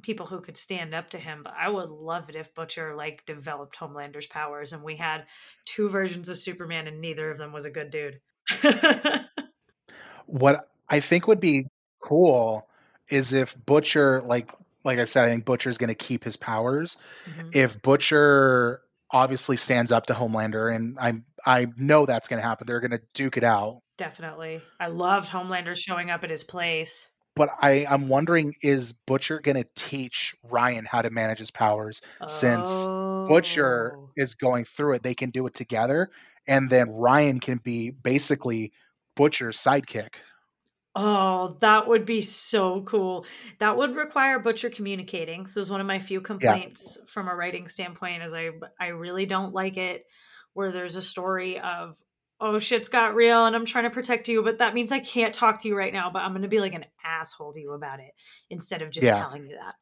people who could stand up to him but i would love it if butcher like developed homelander's powers and we had two versions of superman and neither of them was a good dude [laughs] What I think would be cool is if Butcher, like like I said, I think Butcher's going to keep his powers. Mhm. If Butcher obviously stands up to Homelander, and I I know that's going to happen, they're going to duke it out. Definitely i loved homelander showing up at his place But I I'm wondering, is Butcher going to teach Ryan how to manage his powers? Since Butcher Oh. is going through it, they can do it together, and then Ryan can be basically Butcher's sidekick. Oh, that would be so cool. That would require Butcher communicating. So it's one of my few complaints from a writing standpoint is I I really don't like it where there's a story of oh shit's got real and I'm trying to protect you, but that means I can't talk to you right now, but I'm gonna be like an asshole to you about it instead of just Yeah. telling you that.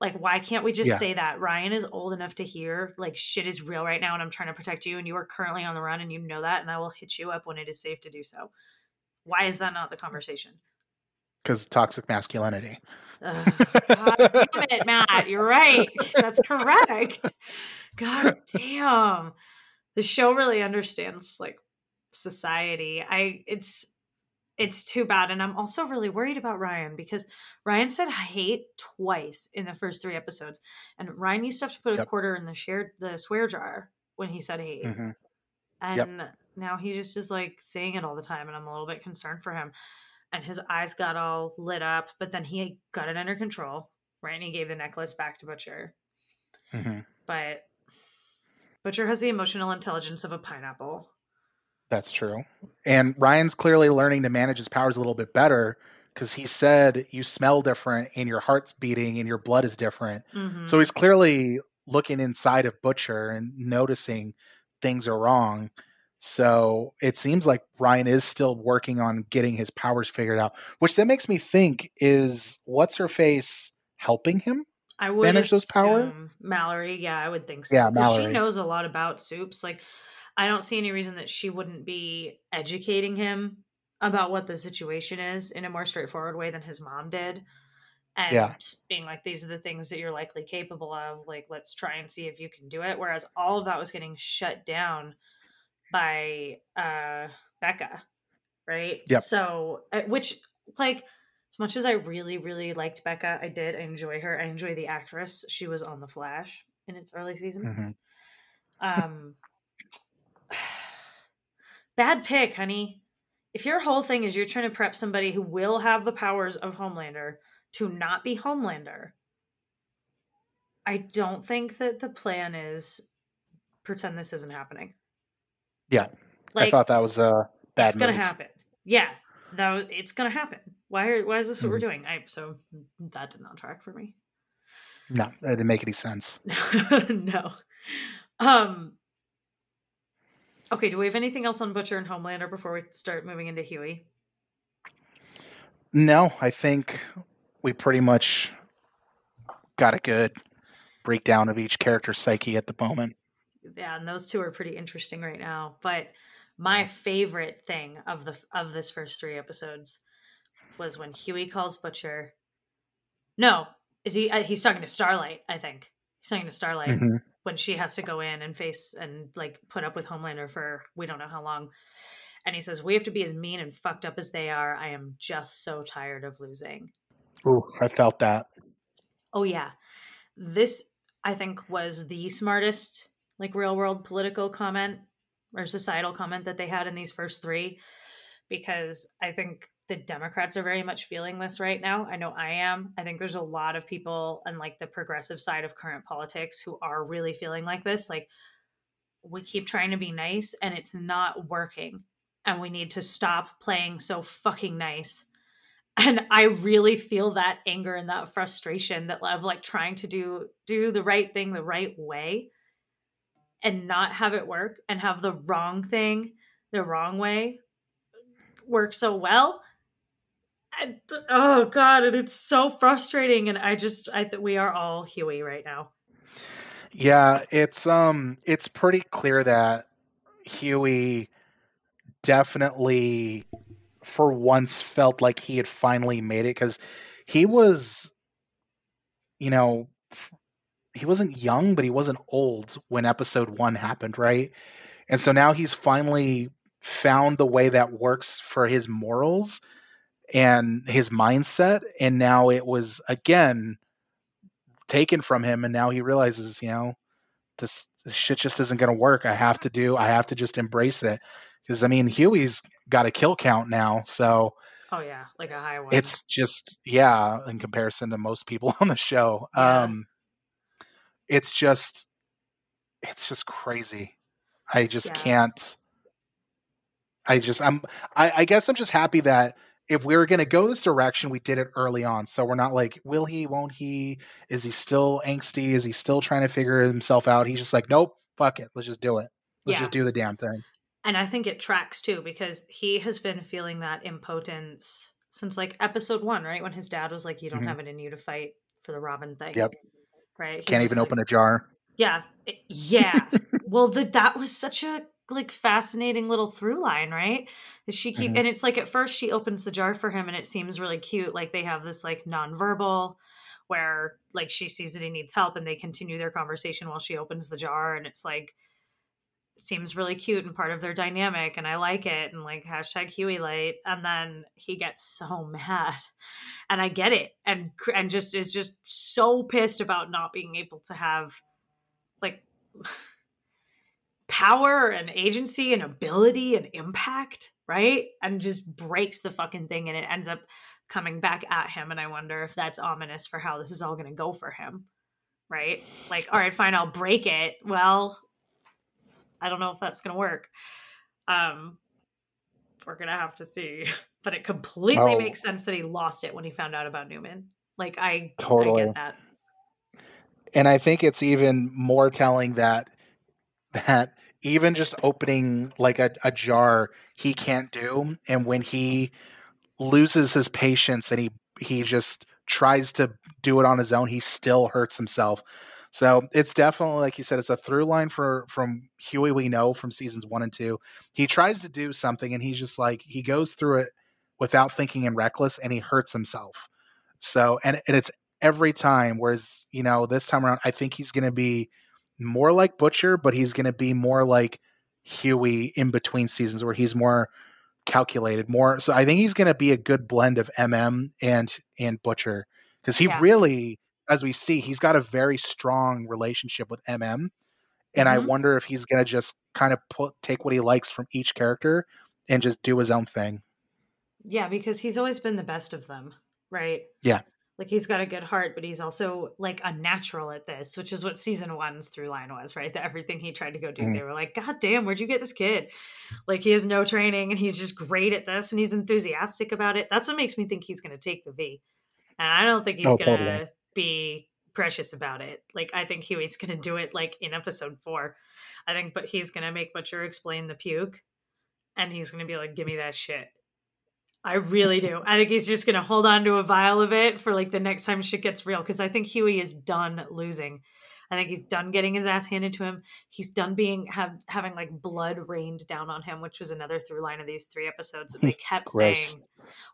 Like, why can't we just Yeah. say that? Ryan is old enough to hear like shit is real right now and I'm trying to protect you and you are currently on the run and you know that and I will hit you up when it is safe to do so. Why is that not the conversation? Because toxic masculinity. Ugh, God [laughs] damn it, Matt. You're right. That's correct. God damn. The show really understands like society. I it's it's too bad. And I'm also really worried about Ryan because Ryan said hate twice in the first three episodes. And Ryan used to have to put a quarter in the shared the swear jar when he said hate. hmm And now he just is like saying it all the time, and I'm a little bit concerned for him. And his eyes got all lit up, but then he got it under control, right? And he gave the necklace back to Butcher. hmm But Butcher has the emotional intelligence of a pineapple. That's true. And Ryan's clearly learning to manage his powers a little bit better because he said you smell different and your heart's beating and your blood is different. Mhm. So he's clearly looking inside of Butcher and noticing things are wrong. So it seems like Ryan is still working on getting his powers figured out, which that makes me think is what's her face helping him? I would manage those powers? Mallory, yeah, I would think so. Yeah, Mallory. She knows a lot about soups. Like, I don't see any reason that she wouldn't be educating him about what the situation is in a more straightforward way than his mom did. And Yeah. being like, these are the things that you're likely capable of. Like, let's try and see if you can do it. Whereas all of that was getting shut down by uh Becca, right? Yep. So, uh, which, like, as much as I really, really liked Becca, I did. I enjoy her. I enjoy the actress. She was on The Flash in its early seasons. Mhm. Um, [sighs] bad pick, honey. If your whole thing is you're trying to prep somebody who will have the powers of Homelander to not be Homelander, I don't think that the plan is pretend this isn't happening. Yeah, Like, I thought that was a bad it's gonna happen. Yeah, that was, it's gonna happen. Why? Are, why is this what we're Mhm. doing? I so that did not track for me. No, that didn't make any sense. [laughs] no. Um. Okay. Do we have anything else on Butcher and Homelander before we start moving into Hughie? No, I think we pretty much got a good breakdown of each character's psyche at the moment. Yeah, and those two are pretty interesting right now. But my favorite thing of the of this first three episodes was when Hughie calls Butcher. No, is he? Uh, he's talking to Starlight. I think he's talking to Starlight. Mhm. when she has to go in and face and like put up with Homelander for we don't know how long. And he says, We have to be as mean and fucked up as they are. I am just so tired of losing. Ooh, I felt that. Oh, yeah. This, I think, was the smartest, like, real world political comment or societal comment that they had in these first three. Because I think the Democrats are very much feeling this right now. I know I am. I think there's a lot of people on like the progressive side of current politics who are really feeling like this. Like, we keep trying to be nice and it's not working. And we need to stop playing so fucking nice and i really feel that anger and that frustration that of like trying to do do the right thing the right way and not have it work and have the wrong thing the wrong way work so well oh god and it's so frustrating and i just i think we are all hughie right now Yeah, it's um it's pretty clear that Hughie definitely for once felt like he had finally made it cuz he was you know he wasn't young but he wasn't old when episode 1 happened, right? And so now he's finally found the way that works for his morals and his mindset and now it was again taken from him and now he realizes you know this, this shit just isn't going to work i have to do i have to just embrace it because i mean hughie's got a kill count now so oh yeah like a high one it's just yeah in comparison to most people [laughs] on the show Yeah. um it's just it's just crazy i just Yeah. can't i just i'm I, I guess i'm just happy that if we were going to go this direction we did it early on so we're not like will he won't he is he still angsty is he still trying to figure himself out he's just like nope fuck it let's just do it let's Yeah. just do the damn thing and I think it tracks too because he has been feeling that impotence since like episode one, right? When his dad was like, "You don't Mhm. have it in you to fight for the Robin thing." Yep. Right. He's can't even like- open a jar Yeah. Yeah. well, the, that was such a like fascinating little through line, right? She keep Mhm. and it's like at first she opens the jar for him and it seems really cute. Like they have this like nonverbal where like she sees that he needs help and they continue their conversation while she opens the jar and it's like seems really cute and part of their dynamic and I like it and like hashtag Hughie light and then he gets so [laughs] mad and I get it and cr- and just is just so pissed about not being able to have like power and agency and ability and impact right and just breaks the fucking thing and it ends up coming back at him and I wonder if that's ominous for how this is all going to go for him. Right? Like, all right, fine, I'll break it. Well, I don't know if that's going to work. Um we're going to have to see. [laughs] But it completely Oh. makes sense that he lost it when he found out about Neuman. Like I, I Totally. get that. and I think it's even more telling that that even just opening like a, a jar he can't do and when he loses his patience and he he just tries to do it on his own he still hurts himself so it's definitely like you said it's a through line for from hughie we know from seasons one and two he tries to do something and he's just like he goes through it without thinking and reckless and he hurts himself so and, and it's every time. Whereas, you know, this time around, I think he's going to be more like Butcher, but he's going to be more like Hughie in between seasons where he's more calculated, more. So I think he's going to be a good blend of MM and and Butcher because he Yeah. really, as we see, he's got a very strong relationship with MM, and I Mhm. wonder if he's going to just kind of put take what he likes from each character and just do his own thing. Yeah, because he's always been the best of them, right? Yeah. Like he's got a good heart, but he's also like unnatural at this, which is what season one's through line was, right? That everything he tried to go do, Mhm. they were like, God damn, where'd you get this kid? Like he has no training and he's just great at this and he's enthusiastic about it. That's what makes me think he's gonna take the V. And I don't think he's Oh, gonna totally. be precious about it. Like I think Hughie's gonna do it like in episode four. I think but he's gonna make Butcher explain the puke and he's gonna be like, Give me that shit. I really do. I think he's just going to hold on to a vial of it for like the next time shit gets real because I think Hughie is done losing. I think he's done getting his ass handed to him. He's done being have having like blood rained down on him, which was another through line of these three episodes. that They [laughs] kept Gross. saying,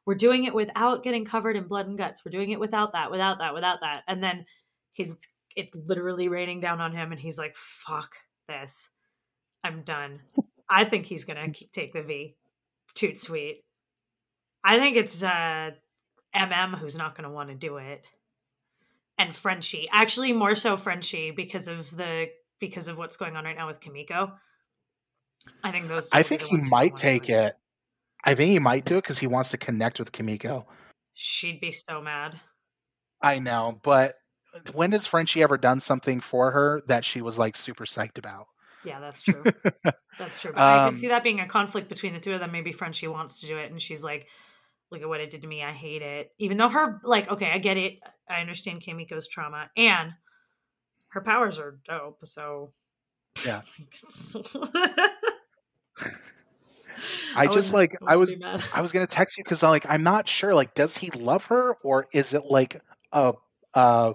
"We're doing it without getting covered in blood and guts. We're doing it without that, without that, without that." And then he's it's literally raining down on him, and he's like, "Fuck this, I'm done." [laughs] I think he's gonna take the V. Toot sweet. I think it's uh, MM who's not going to want to do it, and Frenchie. Actually, more so Frenchie because of the because of what's going on right now with Kimiko. I think those. I think he ones who don't might take it. I think he might do it because he wants to connect with Kimiko. She'd be so mad. I know, but when has Frenchie ever done something for her that she was like super psyched about? Yeah, that's true. [laughs] That's true. But I Um, could see that being a conflict between the two of them. Maybe Frenchie wants to do it, and she's like, "Look at what it did to me. I hate it." Even though her, like, okay, I get it. I understand Kimiko's trauma, and her powers are dope. So, Yeah. [laughs] I I just like I was. I was gonna text you because I'm like I'm not sure. Like, does he love her or is it like a uh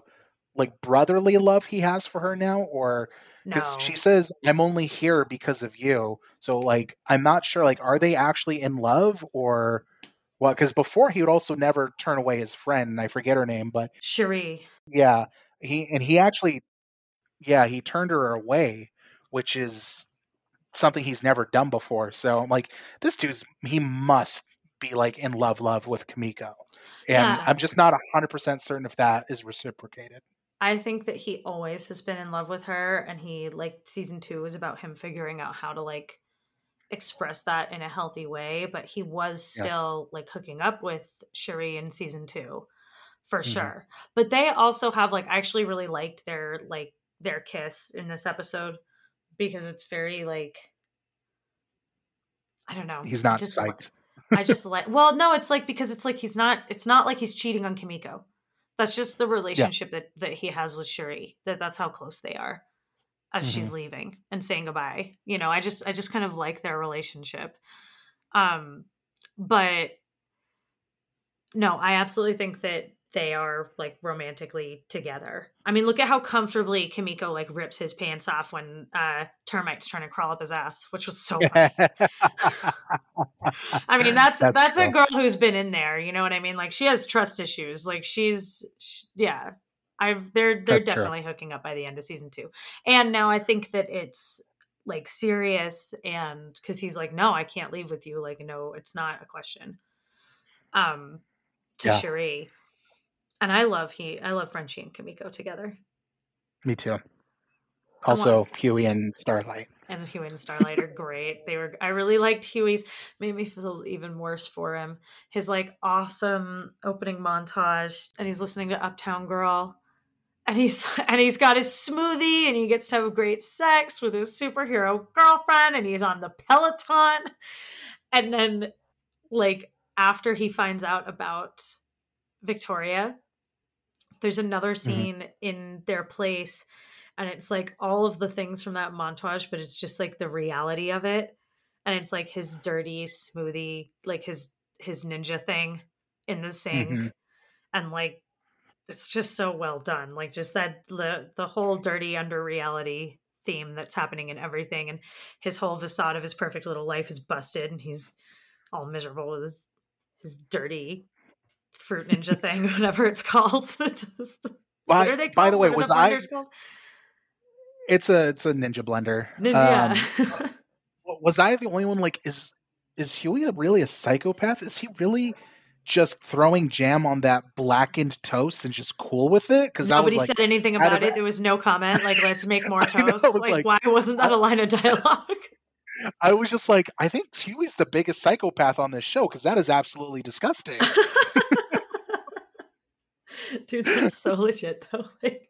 like brotherly love he has for her now, or because no. she says I'm only here because of you. So like I'm not sure. Like, are they actually in love or what? Because before he would also never turn away his friend, and I forget her name, but Cherie. Yeah, he and he actually, yeah, he turned her away, which is something he's never done before. So I'm like, this dude's he must be like in love, love with Kimiko, and Yeah. I'm just not hundred percent certain if that is reciprocated. I think that he always has been in love with her, and he like season two was about him figuring out how to like express that in a healthy way. But he was Yeah. still like hooking up with Cherie in season two, for Mhm. sure. But they also have like I actually really liked their like their kiss in this episode because it's very like I don't know. He's I not just psyched. I just [laughs] like well, no, it's like because it's like he's not it's not like he's cheating on Kimiko. That's just the relationship that that he has with Cherie. That that's how close they are as she's Mm-hmm. leaving and saying goodbye. You know, I just I just kind of like their relationship. Um but no, I absolutely think that they are like romantically together. I mean, look at how comfortably Kimiko like rips his pants off when uh termites trying to crawl up his ass, which was so funny. [laughs] I mean, that's that's, That's a girl who's been in there. You know what I mean? Like she has trust issues. Like she's, sh yeah. I've they're they're That's true. definitely hooking up by the end of season two, and now I think that it's like serious, and because he's like, no, I can't leave with you. Like, no, it's not a question. Um, to Yeah. Cherie, and I love he, I love Frenchie and Kimiko together. Me too. Also, Hughie and Starlight. And Hughie and Starlight are great. They were. I really liked Hughie's. Made me feel even worse for him. His like awesome opening montage, and he's listening to Uptown Girl, and he's [laughs] and he's got his smoothie, and he gets to have great sex with his superhero girlfriend, and he's on the Peloton, and then like after he finds out about Victoria, there's another Mm-hmm. scene in their place and it's like all of the things from that montage but it's just like the reality of it and it's like his dirty smoothie like his his ninja thing in the sink Mhm. and like it's just so well done like just that the the whole dirty under reality theme that's happening in everything and his whole facade of his perfect little life is busted and he's all miserable with his his dirty fruit ninja thing [laughs] whatever it's called [laughs] what By, are they by the way, What was I? called? It's a it's a ninja blender. Nin- Um, [laughs] yeah. was I the only one? Like, is is Hughie really a psychopath? Is he really just throwing jam on that blackened toast and just cool with it? Because I was Nobody like, said anything about it. There was no comment. Like, let's make [laughs] more I know, toast. Like, like- why wasn't that a line of dialogue? [laughs] I was just like, I think Hughie's the biggest psychopath on this show because that is absolutely disgusting. [laughs] dude, that's so legit though. Like,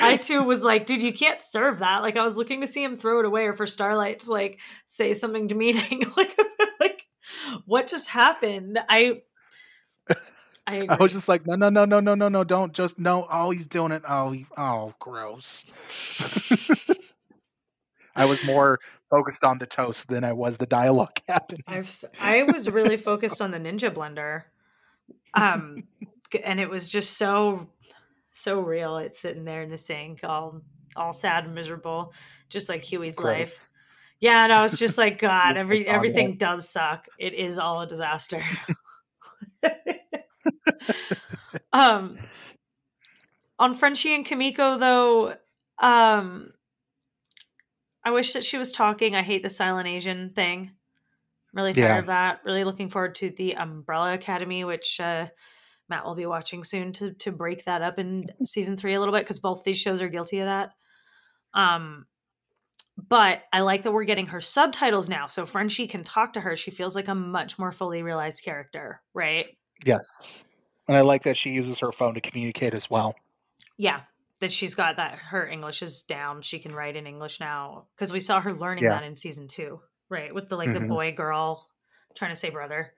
I too was like, dude, you can't serve that. Like, I was looking to see him throw it away or for Starlight to like say something demeaning. like, like, [laughs] what just happened? I, I, [laughs] I was just like, no, no, no, no, no, no, no, don't just no. Oh, he's doing it. Oh, he, oh, gross. [laughs] I was more focused on the toast than I was the dialogue happening. I've I was really focused on the Ninja Blender, um, and it was just so so real. It's sitting there in the sink, all all sad and miserable, just like Hughie's life. Yeah, and I was just like, [laughs] God, every everything does suck. It is all a disaster. [laughs] um, on Frenchie and Kimiko though, um, I wish that she was talking. I hate the silent Asian thing. I'm really tired Yeah. of that. Really looking forward to the Umbrella Academy, which uh, Matt will be watching soon to to break that up in season three a little bit because both these shows are guilty of that. Um, but I like that we're getting her subtitles now, so Frenchie can talk to her. She feels like a much more fully realized character, right? Yes, and I like that she uses her phone to communicate as well. Yeah, that she's got that her English is down. She can write in English now because we saw her learning Yeah. that in season two, right? With the like the Mhm. boy girl trying to say brother.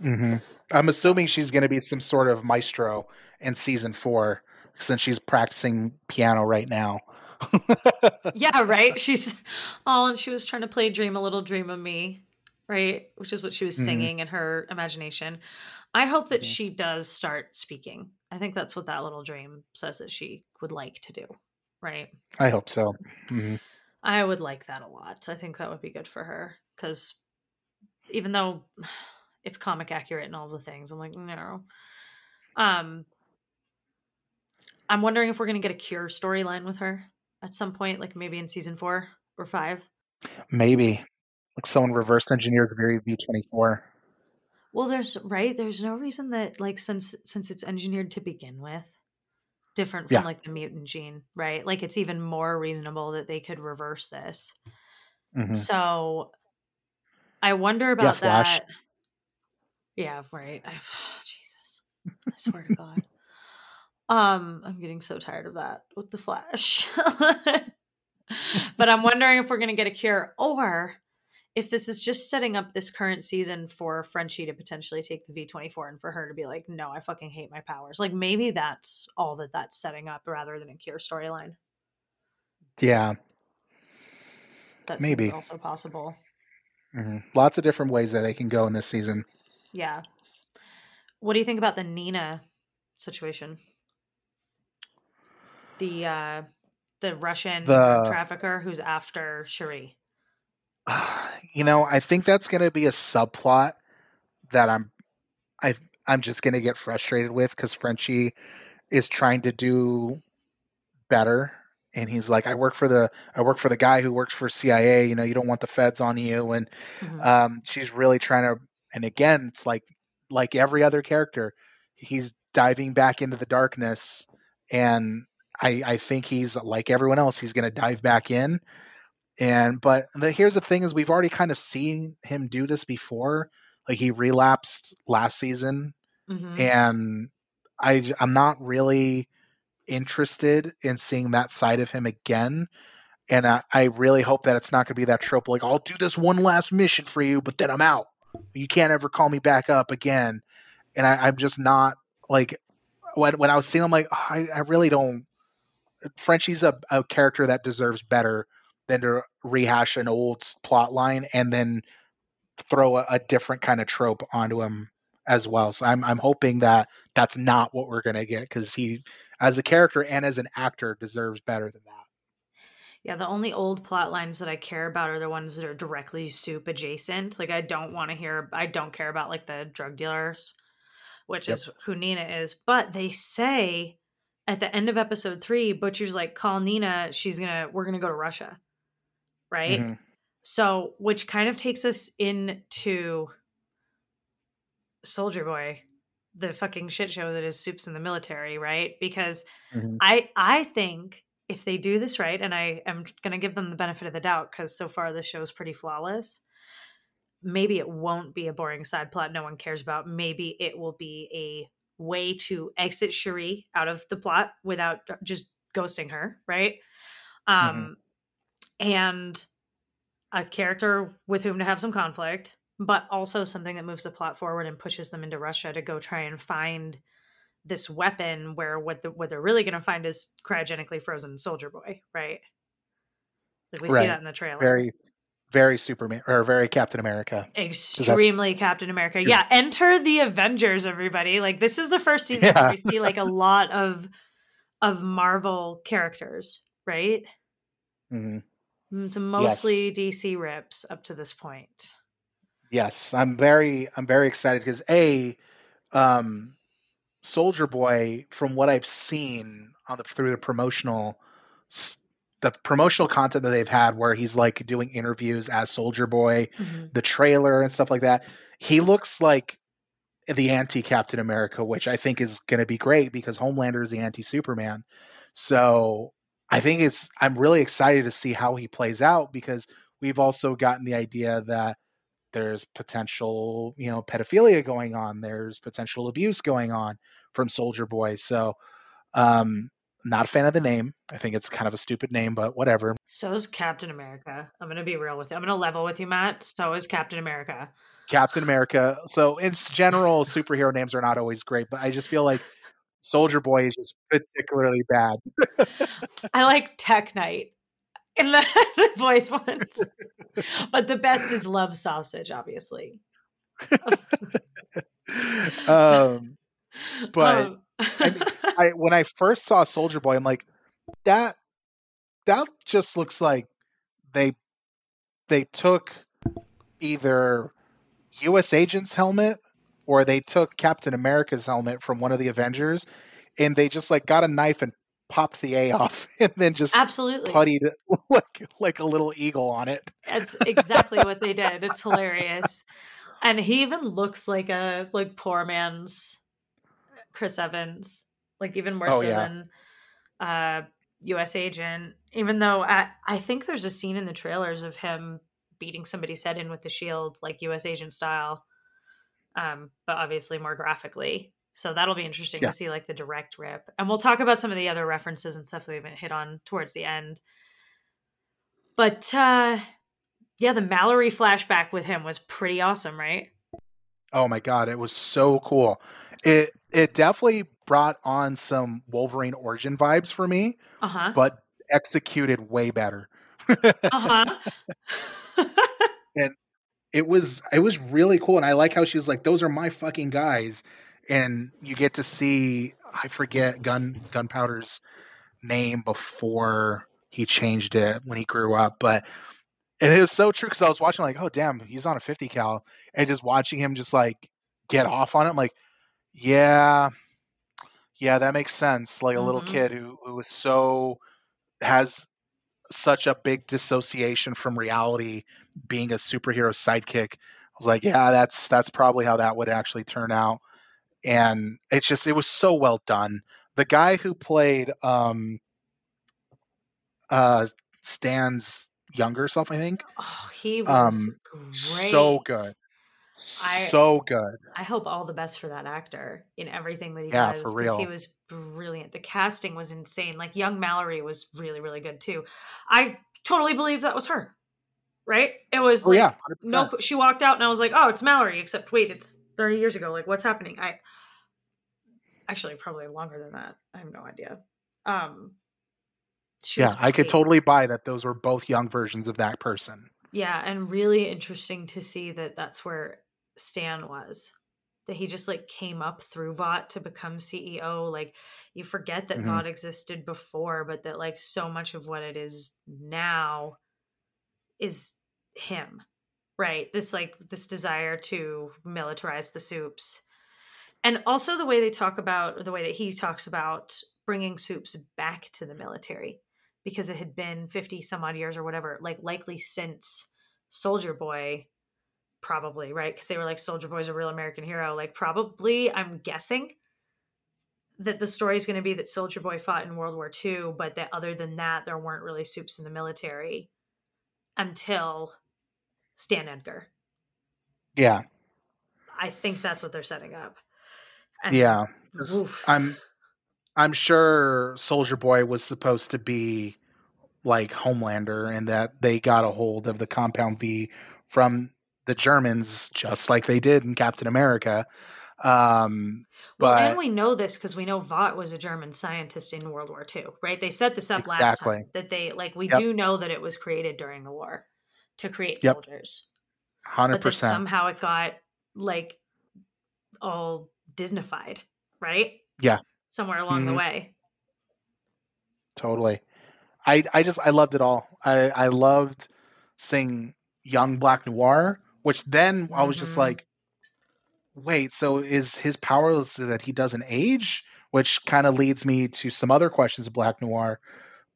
hmm I'm assuming she's going to be some sort of maestro in season four since she's practicing piano right now. Yeah, right. She's oh, and she was trying to play "Dream a Little Dream of Me," right? Which is what she was Mhm. singing in her imagination. I hope that she does start speaking. I think that's what that little dream says that she would like to do, right? I hope so. hmm I would like that a lot. I think that would be good for her because even though it's comic accurate and all the things, I'm like, no. Um, I'm wondering if we're gonna get a cure storyline with her at some point, like maybe in season four or five. Maybe like someone reverse engineers very V24. Well, there's right. There's no reason that like since since it's engineered to begin with, different from Yeah. like the mutant gene, right? Like it's even more reasonable that they could reverse this. hmm So I wonder about Flash. that. Yeah, right. I, [sighs] Jesus, I swear to God. Um, I'm getting so tired of that with the Flash. [laughs] but I'm wondering if we're gonna get a cure, or if this is just setting up this current season for Frenchie to potentially take the V24 and for her to be like, no, I fucking hate my powers. Like maybe that's all that that's setting up rather than a cure storyline. Yeah, That Maybe. also possible. hmm lots of different ways that they can go in this season. Yeah. What do you think about the Nina situation? The uh the Russian The- trafficker who's after Cherie. [sighs] you know, I think that's going to be a subplot that I'm, I, I'm just going to get frustrated with because Frenchie is trying to do better, and he's like, I work for the, I work for the guy who works for CIA. You know, you don't want the feds on you, and Mhm. um, she's really trying to. And again, it's like, like every other character, he's diving back into the darkness, and I, I think he's like everyone else. He's going to dive back in, and but the, here's the thing: is we've already kind of seen him do this before. Like he relapsed last season, Mhm. and I I'm not really interested in seeing that side of him again. And I, I really hope that it's not going to be that trope like I'll do this one last mission for you, but then I'm out. You can't ever call me back up again. And I, I'm just not like when when I was seeing him like "Oh, I, I really don't. Frenchie's a, a character that deserves better than to rehash an old plot line and then throw a, a different kind of trope onto him as well. So I'm I'm hoping that that's not what we're gonna get because he, as a character and as an actor, deserves better than that. Yeah, the only old plot lines that I care about are the ones that are directly soup adjacent. Like I don't want to hear I don't care about like the drug dealers, which Yep. is who Nina is. But they say at the end of episode three, Butcher's like, call Nina, she's gonna we're gonna go to Russia. Right? Mhm. So which kind of takes us into Soldier Boy, the fucking shit show that is soups in the military, right? Because Mhm. I I think if they do this right, and I am going to give them the benefit of the doubt because so far the show is pretty flawless. Maybe it won't be a boring side plot no one cares about. Maybe it will be a way to exit Cherie out of the plot without just ghosting her, right? Um, and a character with whom to have some conflict, but also something that moves the plot forward and pushes them into Russia to go try and find this weapon where what the what they're really going to find is cryogenically frozen soldier boy, right? Like we see that in the trailer. Very, very Superman or very Captain America. extremely Captain America. Yeah, enter the Avengers, everybody. Like this is the first season Yeah. where we see like a [laughs] lot of of Marvel characters, right? Mhm. Mm, It's mostly DC rips up to this point. Yes, I'm very I'm very excited because a um Soldier Boy from what I've seen on the through the promotional the promotional content that they've had where he's like doing interviews as Soldier Boy, Mhm. the trailer and stuff like that. He looks like the anti Captain America, which I think is going to be great because Homelander is the anti Superman. So I think it's, I'm really excited to see how he plays out because we've also gotten the idea that there's potential, you know, pedophilia going on, there's potential abuse going on from Soldier Boy. So, um, not a fan of the name. I think it's kind of a stupid name, but whatever. So is Captain America. I'm gonna be real with you. I'm gonna level with you, Matt. So is Captain America. Captain America. So in general, [laughs] superhero names are not always great, but I just feel like Soldier Boy is just particularly bad. [laughs] I like Tek Knight in the, [laughs] the voice ones. but the best is Love Sausage, obviously. um, But, Um, I mean, I when I first saw Soldier Boy, I'm like, that that just looks like they they took either U.S. Agent's helmet or they took Captain America's helmet from one of the Avengers, and they just like got a knife and popped the A [laughs] off, and then just absolutely. puttied [laughs] like like a little eagle on it. That's exactly what they did. It's hilarious. And he even looks like a like poor man's Chris Evans, like even more Oh, so yeah. than uh US agent. Even though I, I think there's a scene in the trailers of him beating somebody's head in with the shield, like US agent style. Um, but obviously more graphically. So that'll be interesting Yeah. to see like the direct rip. And we'll talk about some of the other references and stuff that we haven't hit on towards the end. But uh yeah, the Mallory flashback with him was pretty awesome, right? Oh my god, it was so cool. It it definitely brought on some Wolverine origin vibes for me, Uh huh. but executed way better. Uh huh. [laughs] And it was it was really cool and I like how she was like those are my fucking guys and you get to see I forget gun gunpowder's name before he changed it when he grew up but And it is so true because I was watching like oh damn he's on a 50 cal and just watching him just like get off on it I'm like yeah yeah that makes sense like a little Mhm. kid who who is so has such a big dissociation from reality being a superhero sidekick i was like yeah that's that's probably how that would actually turn out and it's just it was so well done the guy who played um uh Stan's younger self, I think. Oh, he was Um, great. So good. I- so good. I hope all the best for that actor in everything that he Yeah, does. for 'cause He was brilliant. The casting was insane. Like young Mallory was really, really good too. I totally believe that was her. Right? It was Oh like yeah. 100%. no she walked out and I was like, "Oh, it's Mallory." Except wait, it's 30 years ago. Like what's happening? I actually probably longer than that. I have no idea. Um Yeah, I could totally buy that those were both young versions of that person. Yeah, and really interesting to see that that's where Stan was. That he just like came up through Vought to become CEO. Like you forget that Mhm. Vought existed before, but that like so much of what it is now is him. Right? This like this desire to militarize the soups. And also the way they talk about the way that he talks about bringing soups back to the military because it had been 50 some odd years or whatever, like likely since Soldier Boy, probably, right? Because they were like, Soldier Boy's a real American hero. Like, probably, I'm guessing that the story is going to be that Soldier Boy fought in World War II, but that other than that, there weren't really soups in the military until Stan Edgar. Yeah. I think that's what they're setting up. And Yeah. I'm I'm sure Soldier Boy was supposed to be like Homelander and that they got a hold of the compound V from the Germans just like they did in Captain America. Um Well, but and we know this because we know Vought was a German scientist in World War II, right? They set this up last Exactly. time that they like. We Yep. do know that it was created during the war to create Yep. soldiers, 100%. somehow it got like all Disneyfied, right? Yeah. somewhere along the Mhm. way. Totally. I I just I loved it all. I I loved seeing young Black Noir, which then I was just Mhm. like, wait, so is his power that he doesn't age? Which kind of leads me to some other questions of Black Noir.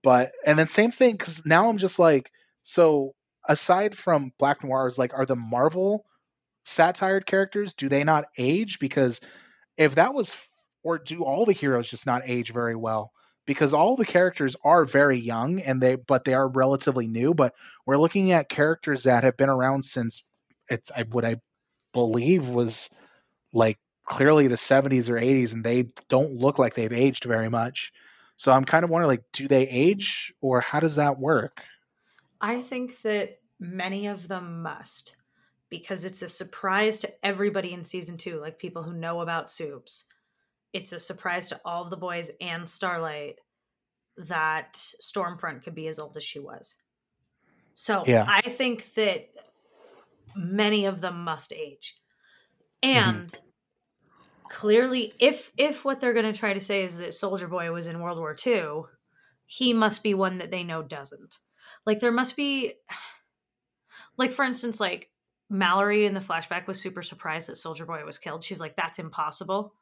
But and then same thing because now I'm just like, so aside from Black Noirs, like, are the Marvel satired characters do they not age? Because if that was, or do all the heroes just not age very well? because all the characters are very young and they but they are relatively new but we're looking at characters that have been around since it's I, what i believe was like clearly the 70s or 80s and they don't look like they've aged very much so i'm kind of wondering like do they age or how does that work I think that many of them must because it's a surprise to everybody in season two, like people who know about soups. It's a surprise to all of the boys and Starlight that Stormfront could be as old as she was. So Yeah. I think that many of them must age. And clearly if if what they're going to try to say is that Soldier Boy was in World War II, he must be one that they know doesn't. Like there must be [sighs] like for instance like Mallory in the flashback was super surprised that Soldier Boy was killed. She's like that's impossible.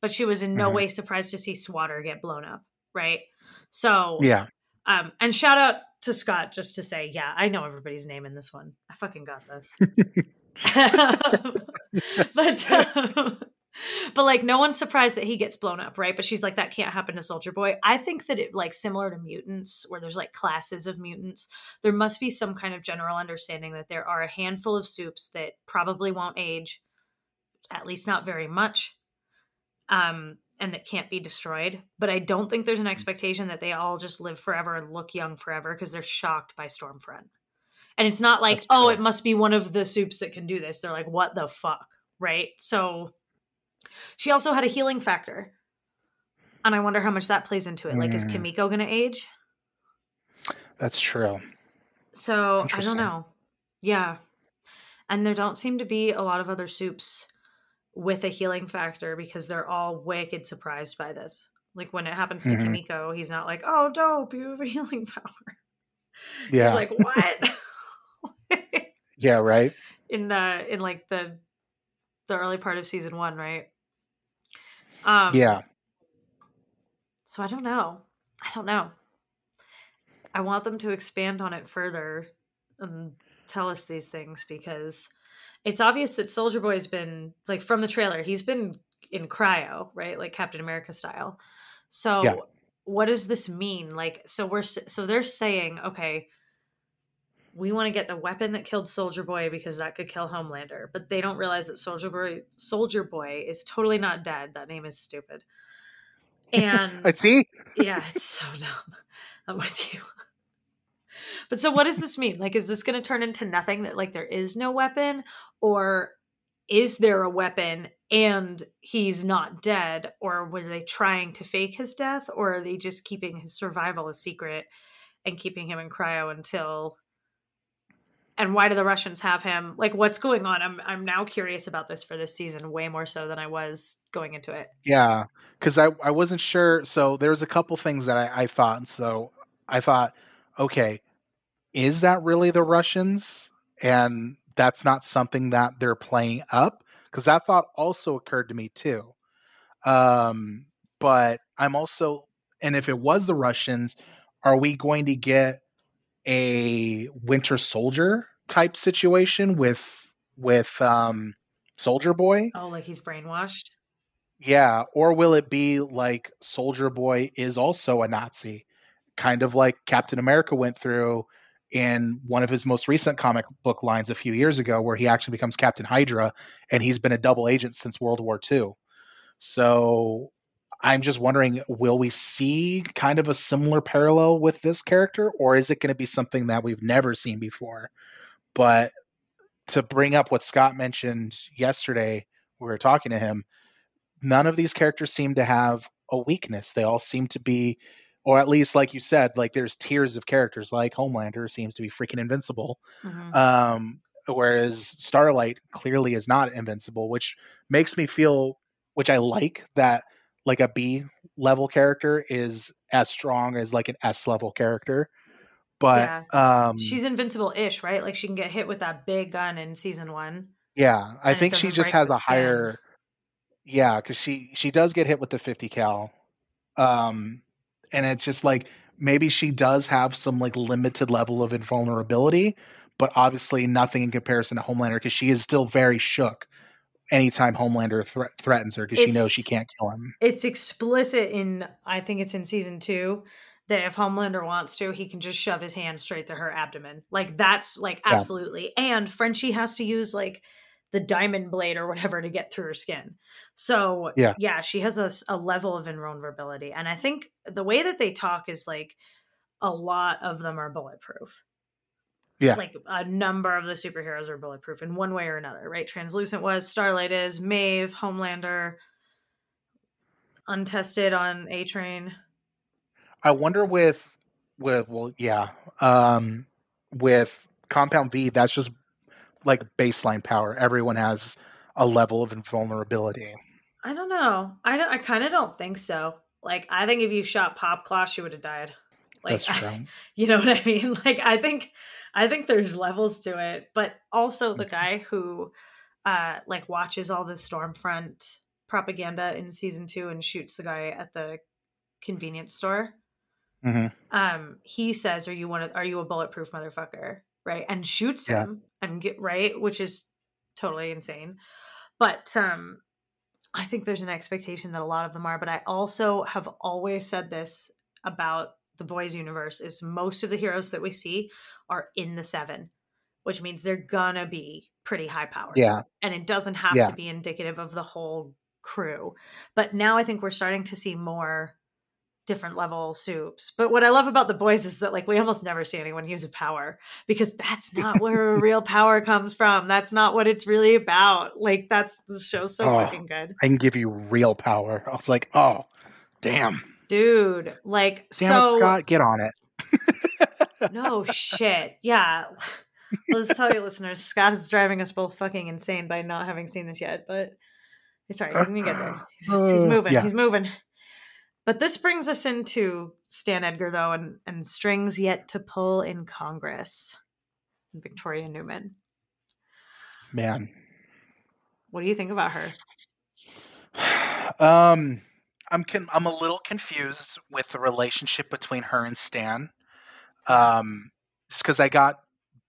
But she was in no Mhm. way surprised to see Swatter get blown up, right? So yeah um and shout out to Scott just to say, yeah, I know everybody's name in this one. I fucking got this. [laughs] [laughs] but um, but like no one's surprised that he gets blown up right but she's like that can't happen to soldier boy i think that it like similar to mutants where there's like classes of mutants there must be some kind of general understanding that there are a handful of soups that probably won't age at least not very much um and that can't be destroyed but i don't think there's an expectation that they all just live forever and look young forever because they're shocked by stormfront. And it's not like That's oh true. it must be one of the soups that can do this. They're like what the fuck right? So she also had a healing factor. And i wonder how much that plays into it. Like is Mm. kimiko gonna age? That's true. So i don't know. Yeah. And there don't seem to be a lot of other soups with a healing factor because they're all wicked surprised by this. Like when it happens to Mhm. kimiko he's not like oh dope you have a [laughs] healing power. Yeah. he's like what? [laughs] Yeah right? In uh in like the the early part of season one right? Um yeah. so i don't know. I don't know. I want them to expand on it further and tell us these things because it's obvious that soldier boy's been like from the trailer he's been in cryo right like captain america style so Yeah. what does this mean? Like, so we're so they're saying, okay, we want to get the weapon that killed Soldier Boy because that could kill Homelander, but they don't realize that Soldier Boy Soldier Boy is totally not dead. That name is stupid. [laughs] And I see. yeah, it's so [laughs] dumb. I'm with you. But so what does this mean? Like is this going to turn into nothing that like there is no weapon or is there a weapon and he's not dead or were they trying to fake his death or are they just keeping his survival a secret and keeping him in cryo until and why do the Russians have him? Like, what's going on? I'm I'm now curious about this for this season, way more so than I was going into it. Yeah, because I I wasn't sure. So there was a couple things that I, I thought. So I thought, okay, is that really the Russians? And that's not something that they're playing up because that thought also occurred to me too. Um, but I'm also, and if it was the Russians, are we going to get a Winter Soldier type situation with with um, Soldier Boy? Oh, like he's brainwashed. Yeah, or will it be like Soldier Boy is also a Nazi, kind of like Captain America went through in one of his most recent comic book lines a few years ago, where he actually becomes Captain Hydra, and he's been a double agent since World War II. So I'm just wondering, will we see kind of a similar parallel with this character, or is it going to be something that we've never seen before? But to bring up what Scott mentioned yesterday, we were talking to him. None of these characters seem to have a weakness. They all seem to be, or at least, like you said, like there's tiers of characters. Like Homelander seems to be freaking invincible, mm-hmm. um, whereas Starlight clearly is not invincible, which makes me feel, which I like that like a B level character is as strong as like an S level character. But yeah. um she's invincible ish, right? Like she can get hit with that big gun in season one. Yeah. I think she just has a skin. higher Yeah, because she she does get hit with the 50 cal. Um and it's just like maybe she does have some like limited level of invulnerability, but obviously nothing in comparison to Homelander because she is still very shook anytime Homelander thre- threatens her because she knows she can't kill him. It's explicit in, I think it's in season two, that if Homelander wants to, he can just shove his hand straight to her abdomen. Like that's like absolutely. Yeah. And Frenchie has to use like the diamond blade or whatever to get through her skin. So yeah, yeah, she has a, a level of invulnerability, and I think the way that they talk is like a lot of them are bulletproof. Yeah. Like a number of the superheroes are bulletproof in one way or another, right? Translucent was, Starlight is, Maeve, Homelander, untested on A Train. I wonder with with well, yeah. Um with Compound V, that's just like baseline power. Everyone has a level of invulnerability. I don't know. I don't I kind of don't think so. Like I think if you shot Pop Popclaw, she would have died. Like I, [laughs] you know what I mean? [laughs] Like I think I think there's levels to it, but also the guy who uh like watches all the Stormfront propaganda in season 2 and shoots the guy at the convenience store. Mm-hmm. Um he says are you one of, are you a bulletproof motherfucker, right? And shoots yeah. him and get right, which is totally insane. But um I think there's an expectation that a lot of them are, but I also have always said this about the boys universe is most of the heroes that we see are in the seven which means they're gonna be pretty high powered yeah and it doesn't have yeah. to be indicative of the whole crew but now i think we're starting to see more different level soups but what i love about the boys is that like we almost never see anyone use a power because that's not where [laughs] real power comes from that's not what it's really about like that's the show's so oh, fucking good i can give you real power i was like oh damn dude. Like, Damn so it, Scott, get on it. [laughs] no shit. Yeah. Let's tell you, listeners, Scott is driving us both fucking insane by not having seen this yet. But sorry, he's gonna get there. He's, he's uh, moving. Yeah. He's moving. But this brings us into Stan Edgar, though, and, and strings yet to pull in Congress. Victoria Neuman. Man. What do you think about her? [sighs] Um, I'm con- I'm a little confused with the relationship between her and Stan. Um, just because I got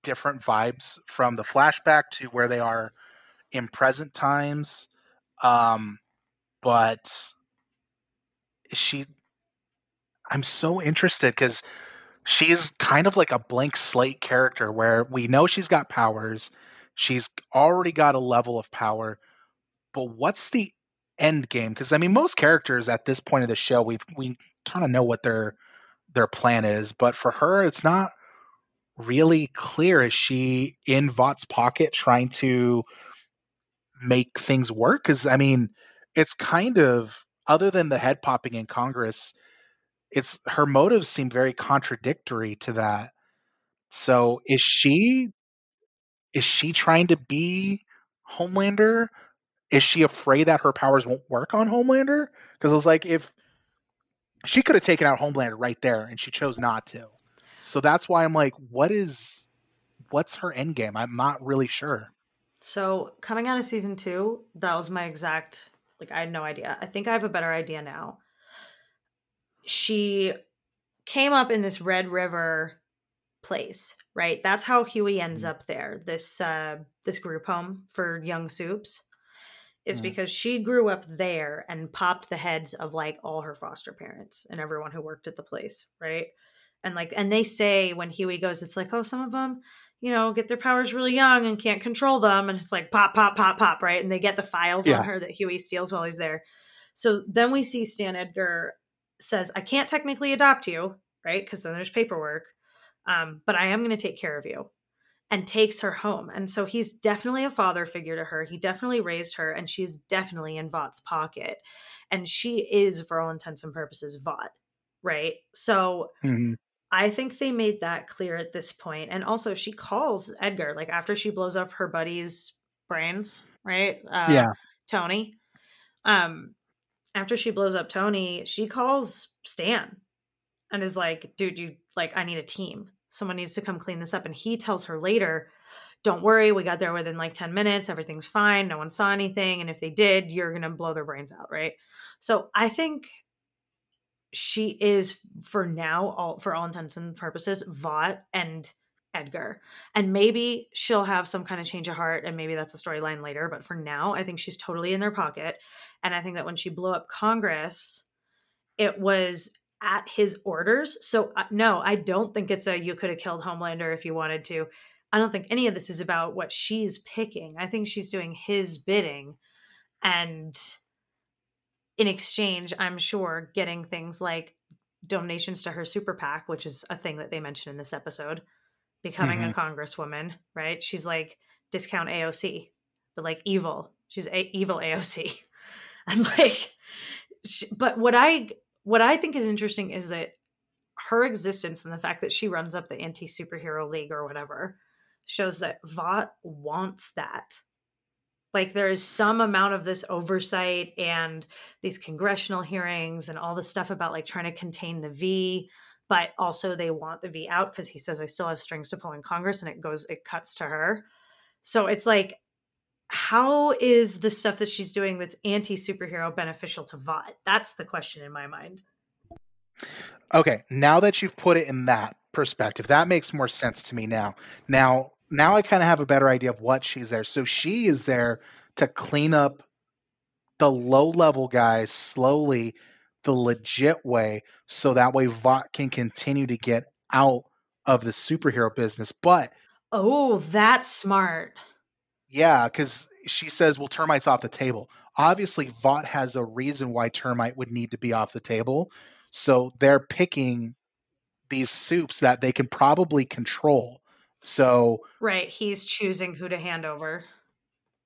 different vibes from the flashback to where they are in present times. Um, but she, I'm so interested because she's kind of like a blank slate character where we know she's got powers. She's already got a level of power, but what's the end game? Because I mean, most characters at this point of the show, we've we kind of know what their their plan is, but for her, it's not really clear. Is she in Vought's pocket trying to make things work? Because I mean, it's kind of other than the head popping in Congress, it's her motives seem very contradictory to that. So is she is she trying to be Homelander? Is she afraid that her powers won't work on Homelander? Because it was like if she could have taken out Homelander right there and she chose not to. So that's why I'm like, what is what's her end game? I'm not really sure. So coming out of season two, that was my exact like I had no idea. I think I have a better idea now. She came up in this Red River place, right? That's how Hughie ends mm-hmm. up there. This uh this group home for young soups is mm-hmm. because she grew up there and popped the heads of like all her foster parents and everyone who worked at the place, right? And like and they say when Hughie goes it's like, "Oh, some of them you know, get their powers really young and can't control them. And it's like pop, pop, pop, pop, right? And they get the files yeah. on her that Hughie steals while he's there. So then we see Stan Edgar says, I can't technically adopt you, right? Because then there's paperwork. Um, but I am going to take care of you and takes her home. And so he's definitely a father figure to her. He definitely raised her, and she's definitely in Vought's pocket. And she is, for all intents and purposes, Vought, right? So mm-hmm. I think they made that clear at this point. And also, she calls Edgar, like after she blows up her buddy's brains, right? Uh, yeah. Tony. Um, after she blows up Tony, she calls Stan and is like, dude, you like, I need a team. Someone needs to come clean this up. And he tells her later, don't worry, we got there within like 10 minutes. Everything's fine. No one saw anything. And if they did, you're going to blow their brains out. Right. So I think she is for now all for all intents and purposes Vought and Edgar. And maybe she'll have some kind of change of heart and maybe that's a storyline later, but for now I think she's totally in their pocket and I think that when she blew up Congress it was at his orders. So uh, no, I don't think it's a you could have killed Homelander if you wanted to. I don't think any of this is about what she's picking. I think she's doing his bidding and in exchange, I'm sure getting things like donations to her super PAC, which is a thing that they mentioned in this episode, becoming mm-hmm. a congresswoman, right? She's like discount AOC, but like evil. She's a- evil AOC. [laughs] and like she, but what I what I think is interesting is that her existence and the fact that she runs up the anti superhero league or whatever shows that Vought wants that like there is some amount of this oversight and these congressional hearings and all the stuff about like trying to contain the v but also they want the v out because he says i still have strings to pull in congress and it goes it cuts to her. So it's like how is the stuff that she's doing that's anti superhero beneficial to vought that's the question in my mind. Okay now that you've put it in that perspective that makes more sense to me now. Now now I kind of have a better idea of what she's there. So she is there to clean up the low level guys slowly, the legit way, so that way Vought can continue to get out of the superhero business. But oh, that's smart. Yeah, because she says, well, termite's off the table. Obviously, Vought has a reason why termite would need to be off the table. So they're picking these soups that they can probably control so Right, he's choosing who to hand over.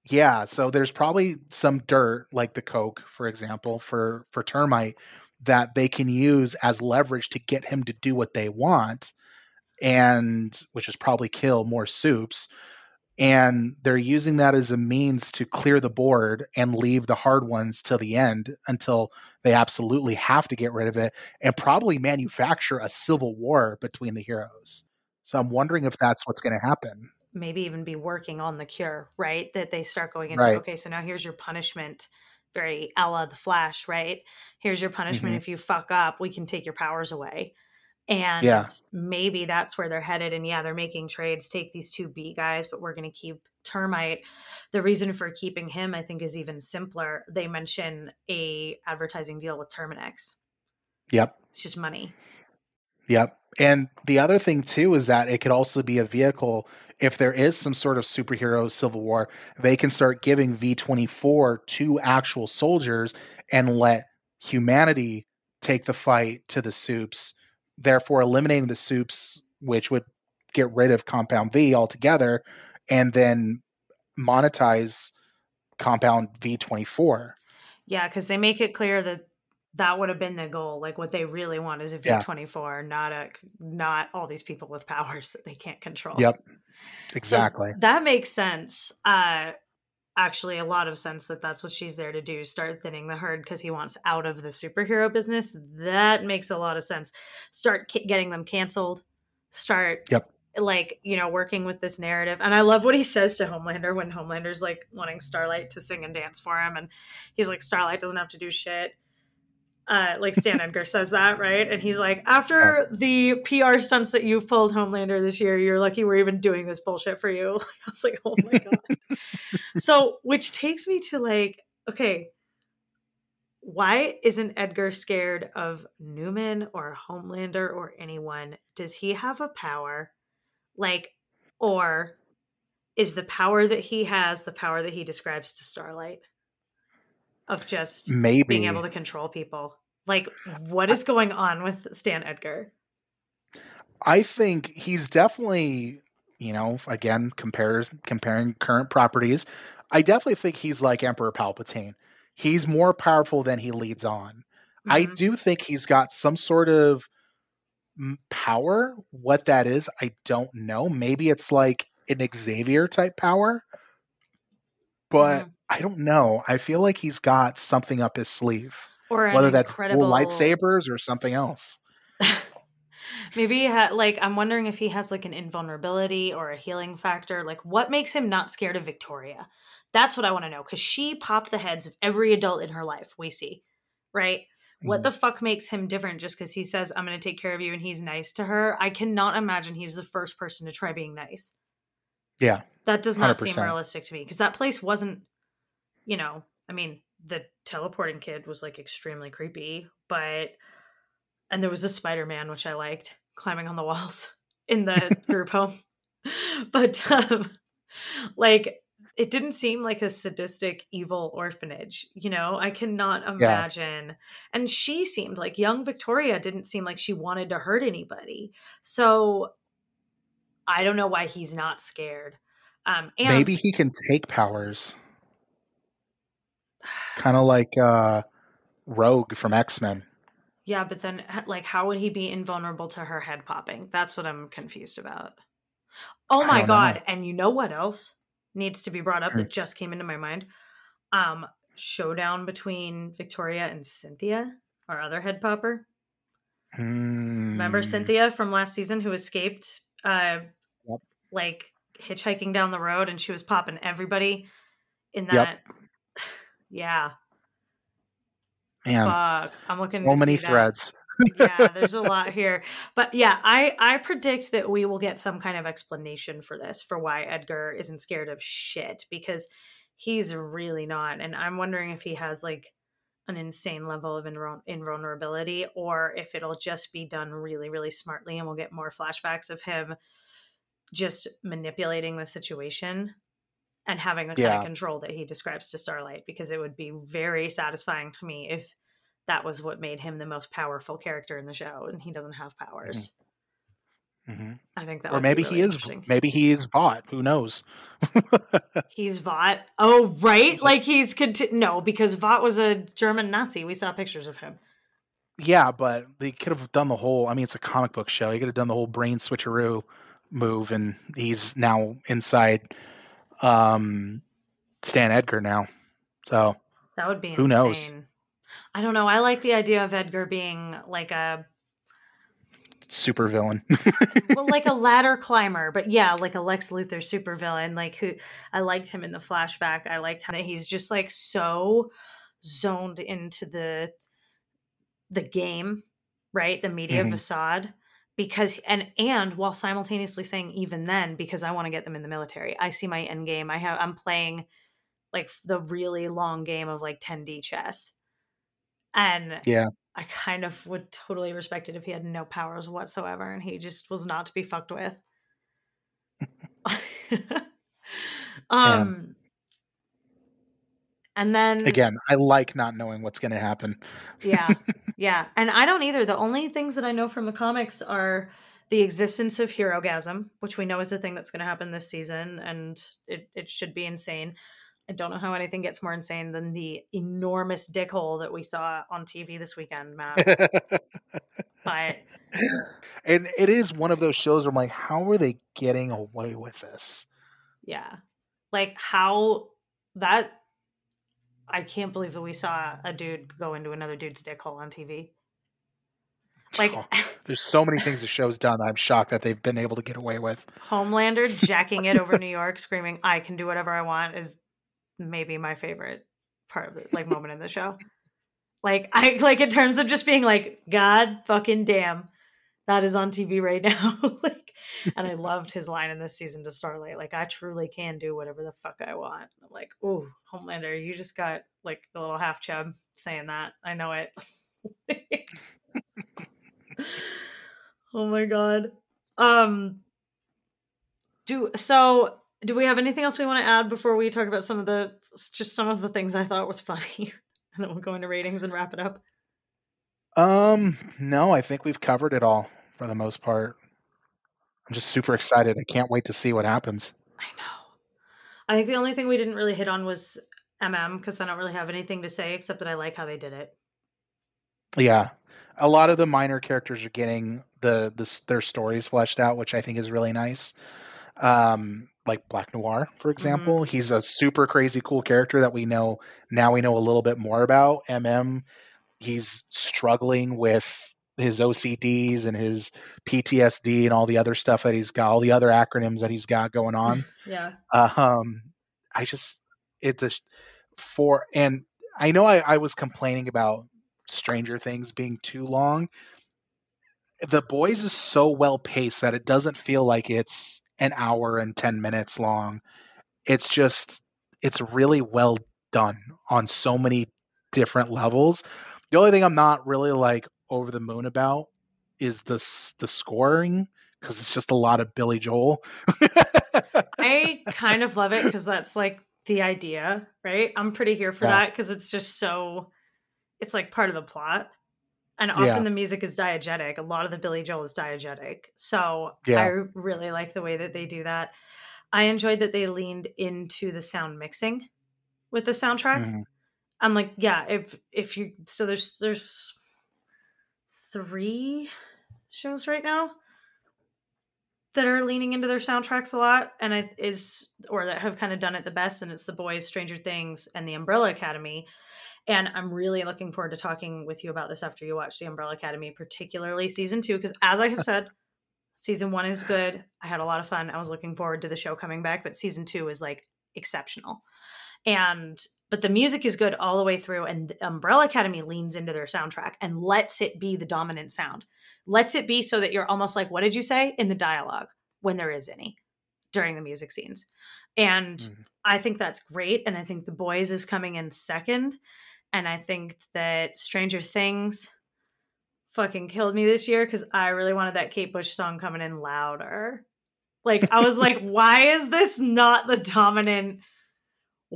Yeah, so there's probably some dirt like the coke for example for for termite that they can use as leverage to get him to do what they want and which is probably kill more soups and they're using that as a means to clear the board and leave the hard ones till the end until they absolutely have to get rid of it and probably manufacture a civil war between the heroes so I'm wondering if that's what's going to happen. Maybe even be working on the cure, right? That they start going into, right. okay, so now here's your punishment. Very Ella the Flash, right? Here's your punishment. Mm-hmm. If you fuck up, we can take your powers away. And yeah. maybe that's where they're headed. And yeah, they're making trades, take these two B guys, but we're going to keep Termite. The reason for keeping him, I think, is even simpler. They mention a advertising deal with Terminix. Yep. It's just money. Yep. And the other thing too is that it could also be a vehicle if there is some sort of superhero civil war, they can start giving V24 to actual soldiers and let humanity take the fight to the soups, therefore eliminating the soups, which would get rid of Compound V altogether, and then monetize Compound V24. Yeah, because they make it clear that that would have been the goal. Like what they really want is a V twenty four, not a not all these people with [laughs] powers that they can't control. Yep, exactly. So that makes sense. Uh, actually, a lot of sense that that's what she's there to do: start thinning the herd because he wants out of the superhero business. That makes a lot of sense. Start ca- getting them canceled. Start. Yep. Like you know, working with this narrative, and I love what he says to Homelander when Homelander's like wanting Starlight to sing and dance for him, and he's like, "Starlight doesn't have to do shit." Uh, like Stan Edgar says that, right? And he's like, after the PR stunts that you've pulled Homelander this year, you're lucky we're even doing this bullshit for you. [laughs] I was like, oh my god. [laughs] so, which takes me to like, okay, why isn't Edgar scared of Neuman or Homelander or anyone? Does he have a power? Like, or is the power that he has the power that he describes to Starlight? Of just maybe being able to control people. Like, what is going on with Stan Edgar? I think he's definitely, you know, again, compares comparing current properties. I definitely think he's like Emperor Palpatine. He's more powerful than he leads on. Mm-hmm. I do think he's got some sort of power. What that is, I don't know. Maybe it's like an Xavier type power, but mm-hmm. I don't know. I feel like he's got something up his sleeve, or whether that's incredible... lightsabers or something else. [laughs] Maybe he ha- like I'm wondering if he has like an invulnerability or a healing factor. Like, what makes him not scared of Victoria? That's what I want to know because she popped the heads of every adult in her life. We see, right? Mm-hmm. What the fuck makes him different just because he says, I'm going to take care of you and he's nice to her? I cannot imagine he was the first person to try being nice. Yeah. That does not 100%. seem realistic to me because that place wasn't you know, I mean, the teleporting kid was like extremely creepy, but and there was a Spider Man which I liked climbing on the [laughs] walls in the [laughs] group home, [laughs] but um, like it didn't seem like a sadistic evil orphanage you know? I cannot imagine yeah. and she seemed like young victoria didn't seem like she wanted to hurt anybody so i don't know why he's not scared um and maybe he can take powers kind of like uh, Rogue from X Men. Yeah, but then like how would he be invulnerable to her head popping? That's what I'm confused about. Oh my god, know. and you know what else needs to be brought up hmm. that just came into my mind? Um showdown between Victoria and Cynthia, our other head popper. Remember hmm. Cynthia from last season who escaped uh yep. like hitchhiking down the road and she was popping everybody in that yep. Yeah. Man, Fuck. I'm looking. So many threads. yeah, there's a lot [laughs] here, but yeah, I I predict that we will get some kind of explanation for this, for why Edgar isn't scared of shit, because he's really not, and I'm wondering if he has like an insane level of invulnerability, or if it'll just be done really, really smartly, and we'll get more flashbacks of him just manipulating the situation and having the kind of control that he describes to Starlight because it would be very satisfying to me if that was what made him the most powerful character in the show and he doesn't have powers. Mm-hmm. mm-hmm. I think that, or maybe really he is, maybe he is Vought. Who knows? [laughs] he's Vought. Oh, right. Like he's conti- no, because Vought was a German Nazi. We saw pictures of him. Yeah, but they could have done the whole. I mean, it's a comic book show. He could have done the whole brain switcheroo move, and he's now inside um, Stan Edgar now. So that would be who insane. knows. I don't know. I like the idea of Edgar being like a super villain. well, like a [laughs] ladder climber, but yeah, like a Lex Luthor super villain. Like who I liked him in the flashback. I liked how he's just like so zoned into the the game, right? The media mm-hmm. facade because and and while simultaneously saying even then because i want to get them in the military. I see my end game. I have i'm playing like the really long game of like 10d chess. And yeah. I kind of would totally respect it if he had no powers whatsoever and he just was not to be fucked with. [laughs] [laughs] um and then Again, I like not knowing what's going to happen. yeah. [laughs] Yeah. And I don't either. The only things that I know from the comics are the existence of Herogasm, which we know is the thing that's going to happen this season, and it, it should be insane. I don't know how anything gets more insane than the enormous dick hole that we saw on TV this weekend, Matt. but [laughs] and it is one of those shows where I'm like, how are they getting away with this? yeah, like how that I can't believe that we saw a dude go into another dude's dick hole on TV. [laughs] Like Oh, [laughs] there's so many things the show's done. that I'm shocked that they've been able to get away with. Homelander jacking it over New [laughs] York, screaming, "I can do whatever I want," is maybe my favorite part of the like moment in the show. Like I like in terms of just being like, God fucking damn, that is on TV right now. [laughs] like, [laughs] and I loved his line in this season to Starlight. Like, I truly can do whatever the fuck I want. I'm like, oh, Homelander, you just got like a little half chub saying that. I know it. [laughs] oh my god. Um do so do we have anything else we want to add before we talk about some of the just some of the things I thought was funny? and then we'll go into ratings and wrap it up. Um, no, I think we've covered it all for the most part. I'm just super excited. I can't wait to see what happens. I know. I think the only thing we didn't really hit on was MM because I don't really have anything to say except that I like how they did it. Yeah, a lot of the minor characters are getting the, the their stories fleshed out, which I think is really nice. Um, like Black Noir, for example, he's a super crazy cool character that we know now. We know a little bit more about MM. He's struggling with his OCDs and his PTSD and all the other stuff that he's got, all the other acronyms that he's got going on. [laughs] Yeah. um i just it just for and i know I, I was complaining about stranger things being too long the boys is so well paced that it doesn't feel like it's an hour and 10 minutes long it's just it's really well done on so many different levels the only thing i'm not really like over the moon about is this the scoring because it's just a lot of billy joel [laughs] I kind of love it because that's like the idea, right? I'm pretty here for Yeah. that because it's just so it's like part of the plot. And often Yeah. the music is diegetic. A lot of the Billy Joel is diegetic. So Yeah. I really like the way that they do that. I enjoyed that they leaned into the sound mixing with the soundtrack. Mhm. I'm like, yeah, if if you so there's there's three shows right now that are leaning into their soundtracks a lot and it is or that have kind of done it the best and it's the boys stranger things and the umbrella academy. And i'm really looking forward to talking with you about this after you watch the umbrella academy particularly season two because as i have [laughs] said season one is good. I had a lot of fun. I was looking forward to the show coming back but season two is like exceptional and but the music is good all the way through and the umbrella academy leans into their soundtrack and lets it be the dominant sound. Lets it be so that you're almost like what did you say? In the dialogue when there is any during the music scenes. And Mhm. i think that's great and i think the boys is coming in second and i think that stranger things fucking killed me this year because i really wanted that kate bush song coming in louder. Like i was like [laughs] why is this not the dominant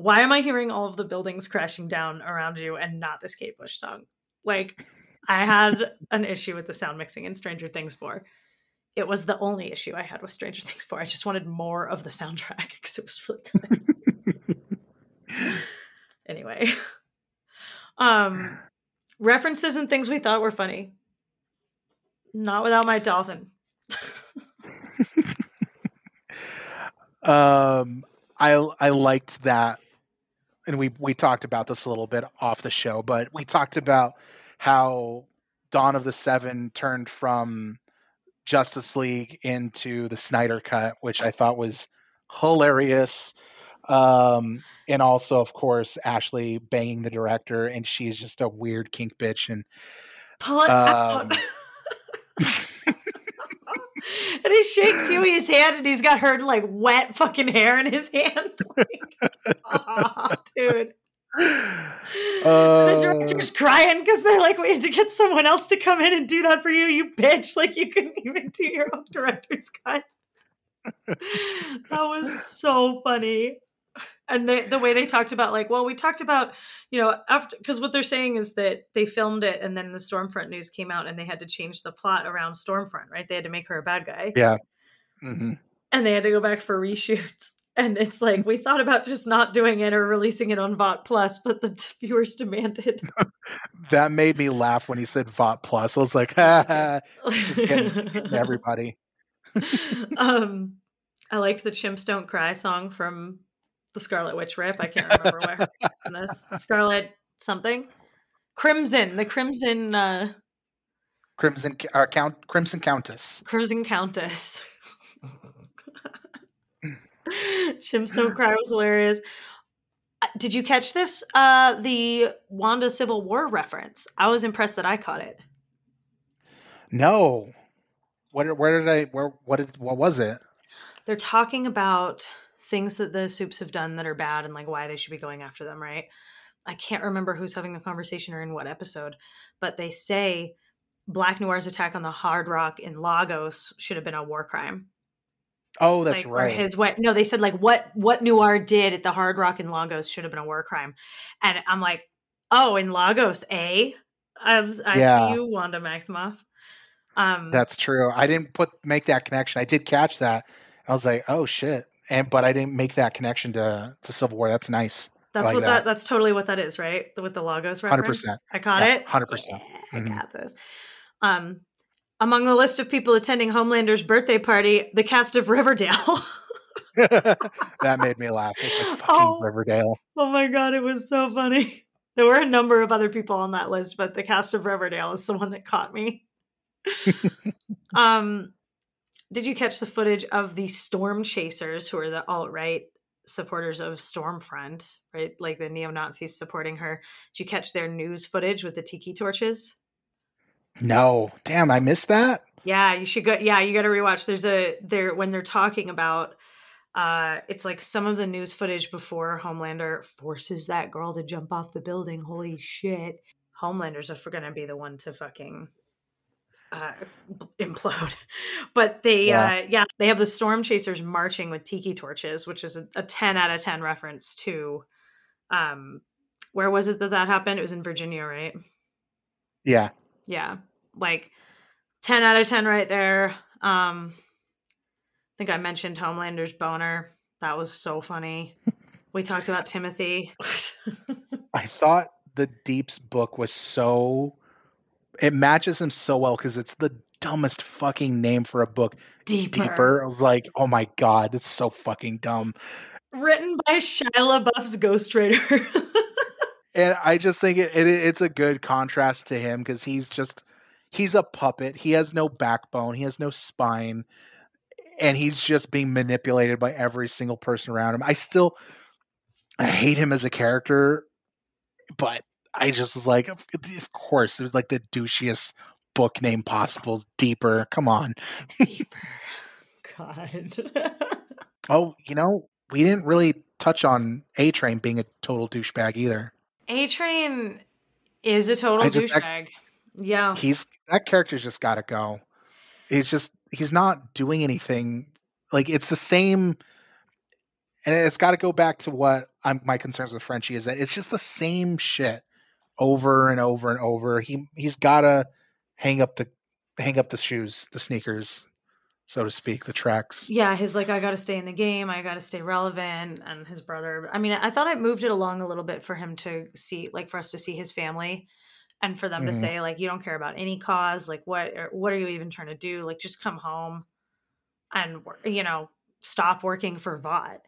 why am I hearing all of the buildings crashing down around you and not this Kate Bush song? Like, I had [laughs] an issue with the sound mixing in Stranger Things 4. It was the only issue I had with Stranger Things 4. I just wanted more of the soundtrack [laughs] because it was really good. [laughs] anyway, um, references and things we thought were funny. Not without my dolphin. um i i liked that and we we talked about this a little bit off the show but we talked about how dawn of the seven turned from justice league into the snyder cut which i thought was hilarious um and also of course ashley banging the director and she's just a weird kink bitch and Pull it out. [laughs] [laughs] [laughs] And he shakes Hughie's hand and he's got her like wet fucking hair in his hand. [laughs] Like, [laughs] aw, dude. the Uh, director Doc's crying because they're like, we had to get someone else to come in and do that for you, you bitch. Like you couldn't even do your own director's cut. that was so funny. And the the way they talked about like, well, we talked about, you know, after because what they're saying is that they filmed it and then the Stormfront news came out and they had to change the plot around Stormfront, right? They had to make her a bad guy. Yeah. Mm-hmm. And they had to go back for reshoots. [laughs] And it's like we thought about just not doing it or releasing it on Vought Plus, but the [laughs] viewers demanded. [laughs] that made me laugh when he said Vought Plus. I was like, ha, ha, just getting everybody. um, I liked the "Chimps Don't Cry" song from the Scarlet Witch rip. I can't remember where in this [laughs] Scarlet something. Crimson, the Crimson uh Crimson uh, Count Crimson Countess. Crimson Countess. [laughs] Chimps Don't Cry was hilarious. Uh, did you catch this? Uh the Wanda Civil War reference. I was impressed that I caught it. No. What where did I where what did what was it? They're talking about things that the soups have done that are bad and like why they should be going after them, right? I can't remember who's having the conversation or in what episode, but they say Black Noir's attack on the Hard Rock in Lagos should have been a war crime. Oh, that's like, right. His what? No, they said like what what Noir did at the Hard Rock in Lagos should have been a war crime, and I'm like, oh, in Lagos, eh? I, I Yeah. see you, Wanda Maximoff. Um, That's true. I didn't put make that connection. I did catch that. I was like, oh shit. And but I didn't make that connection to to Civil War. That's nice. That's like what that. that. That's totally what that is, right? With the Lagos reference. 100%. I caught Yeah, it. 100%. Yeah, Mhm. I got this. Um, among the list of people attending Homelander's birthday party, the cast of Riverdale. [laughs] that made me laugh. It's like [laughs] fucking Oh. Riverdale. oh my god, it was so funny. There were a number of other people on that list, but the cast of Riverdale is the one that caught me. [laughs] um, did you catch the footage of the storm chasers, who are the alt right supporters of Stormfront, right? Like the neo Nazis supporting her. Did you catch their news footage with the tiki torches? No, damn, I missed that. Yeah, you should go. Yeah, you got to rewatch. There's a there when they're talking about. Uh, it's like some of the news footage before Homelander forces that girl to jump off the building. Holy shit! Homelander's are going to be the one to fucking uh, implode. [laughs] But they, Yeah. uh, yeah, they have the storm chasers marching with tiki torches, which is a, a ten out of ten reference to. Um, where was it that that happened? It was in Virginia, right? Yeah. yeah like 10 out of 10 right there um i think i mentioned homelander's boner that was so funny [laughs] we talked about timothy [laughs] I thought the Deep's book was so it matches him so well because it's the dumbest fucking name for a book. deeper. Deeper. I was like, oh my god, it's so fucking dumb. written by shia labeouf's ghostwriter [laughs] And I just think it, it it's a good contrast to him because he's just he's a puppet. He has no backbone. He has no spine, and he's just being manipulated by every single person around him. I still I hate him as a character, but I just was like, of, of course, it was like the douchiest book name possible. Deeper, come on. deeper [laughs] god [laughs] Oh, you know, we didn't really touch on A Train being a total douchebag either. a train is a total douchebag yeah he's that character's just got to go. It's just he's not doing anything. Like it's the same, and it's got to go back to what I'm my concerns with Frenchie is that it's just the same shit over and over and over. He he's got to hang up the hang up the shoes, the sneakers, so to speak, the tracks. yeah his like i gotta stay in the game i gotta stay relevant and his brother i mean i thought i moved it along a little bit for him to see like for us to see his family and for them to Mhm. say like you don't care about any cause like what what are you even trying to do like just come home and you know stop working for Vought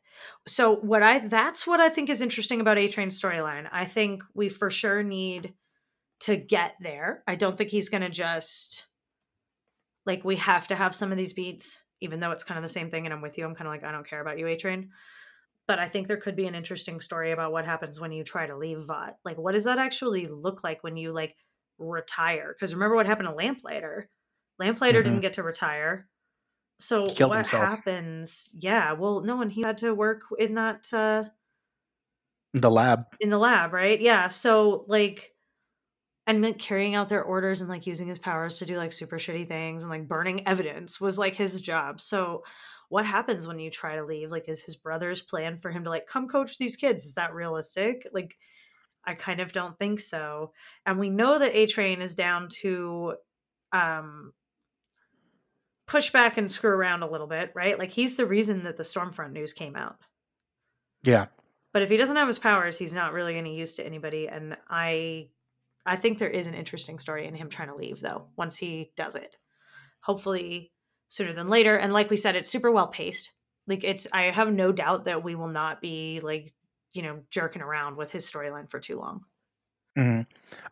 so what i that's what i think is interesting about a train's storyline. I think we for sure need to get there. I don't think he's gonna just like we have to have some of these beats even though it's kind of the same thing and i'm with you. I'm kind of like i don't care about you a train but i think there could be an interesting story about what happens when you try to leave Vought like what does that actually look like when you like retire? Because remember what happened to lamplighter? Lamplighter Mhm. didn't get to retire so Killed what himself. happens yeah well no and he had to work in that uh The lab. in the lab right yeah so like and like carrying out their orders and like using his powers to do like super shitty things and like burning evidence was like his job. So what happens when you try to leave? Like is his brother's plan for him to like come coach these kids? Is that realistic? Like I kind of don't think so. And we know that A Train is down to um push back and screw around a little bit, right? Like he's the reason that the Stormfront news came out. Yeah. But if he doesn't have his powers, he's not really any use to anybody. And I I think there is an interesting story in him trying to leave though, once he does it. Hopefully sooner than later. And like we said, it's super well paced. Like it's I have no doubt that we will not be like, you know, jerking around with his storyline for too long. hmm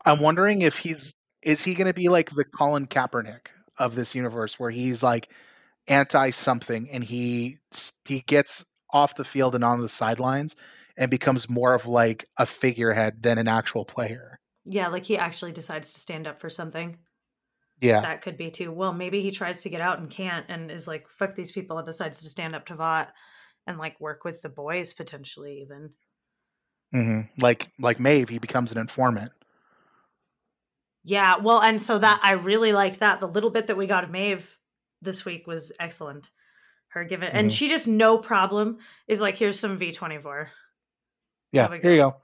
I'm wondering if he's is he going to be like the Colin Kaepernick of this universe, where he's like anti something and he he gets off the field and on the sidelines and becomes more of like a figurehead than an actual player. Yeah, like he actually decides to stand up for something. Yeah. That could be too. Well, maybe he tries to get out and can't and is like, fuck these people and decides to stand up to Vought and like work with the boys potentially even. Mm-hmm. Like like Maeve, he becomes an informant. Yeah, well, and so that I really liked that. The little bit that we got of Maeve this week was excellent. Her given and Mhm. she just no problem is like, here's some V twenty four. Yeah, here you go.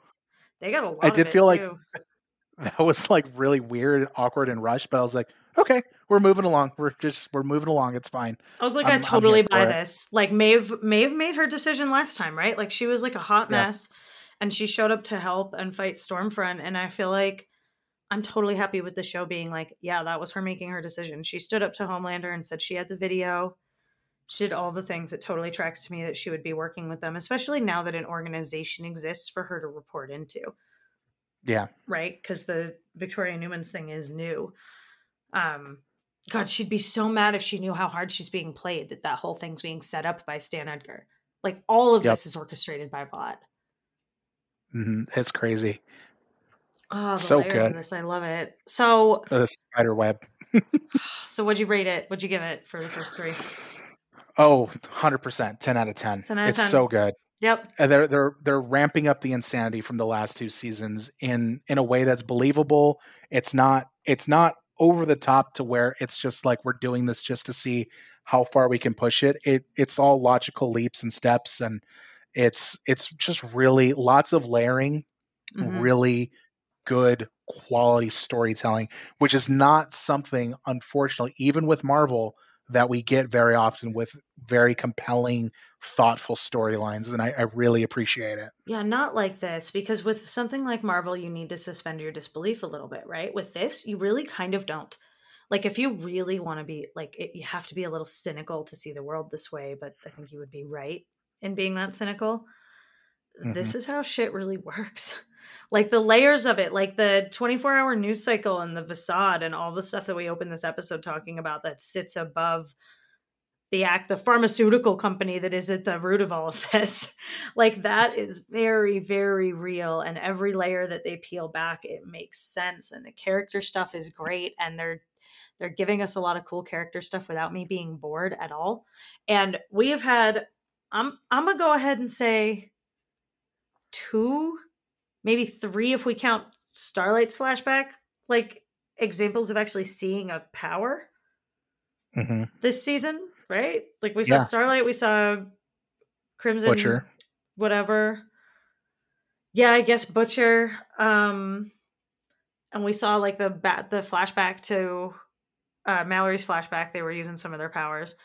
They got a lot. I did feel like- [laughs] That was like really weird, and awkward, and rushed, but I was like, okay, we're moving along. We're just we're moving along. It's fine. I was like, I'm- i totally buy this. Like Maeve, Maeve made her decision last time, right? Like she was like a hot Yeah. mess, and she showed up to help and fight Stormfront. And I feel like I'm totally happy with the show being like, yeah, that was her making her decision. She stood up to Homelander and said she had the video. She did all the things. It totally tracks to me that she would be working with them, especially now that an organization exists for her to report into Yeah. right? Because the Victoria Neuman's thing is new. Um, God, she'd be so mad if she knew how hard she's being played. That that whole thing's being set up by Stan Edgar. Like all of Yep. this is orchestrated by Vought. hmm It's crazy. Oh, the So good. This I love it. So, The spider web. [laughs] [sighs] so what'd you rate it? What'd you give it for the first three? Oh, 100%, 10 out of 10. 10 out of it's 10. so good. Yep. And they're they're they're ramping up the insanity from the last two seasons in in a way that's believable. It's not it's not over the top to where it's just like we're doing this just to see how far we can push it. It it's all logical leaps and steps and it's it's just really lots of layering, Mhm. really good quality storytelling, which is not something unfortunately even with Marvel that we get very often with very compelling, thoughtful storylines, and I, I really appreciate it. Yeah, not like this because with something like Marvel, you need to suspend your disbelief a little bit, right? With this, you really kind of don't. Like, if you really want to be like, it, you have to be a little cynical to see the world this way, but I think you would be right in being that cynical. Mm-hmm. This is how shit really [laughs] works. Like the layers of it, like the 24 hour news cycle and the facade and all the stuff that we opened this episode talking about that sits above the act, the pharmaceutical company that is at the root of all of this. [laughs] like that is very, very real. And every layer that they peel back, it makes sense. And the character stuff is great. And they're they're giving us a lot of cool character stuff without me being bored at all. And we have had I'm I'm gonna go ahead and say two, maybe three if we count Starlight's flashback, like examples of actually seeing a power hmm this season, right? Like we saw Yeah. Starlight, we saw Crimson Butcher. whatever. Yeah, I guess Butcher. Um and we saw like the bat the flashback to uh Mallory's flashback, they were using some of their powers.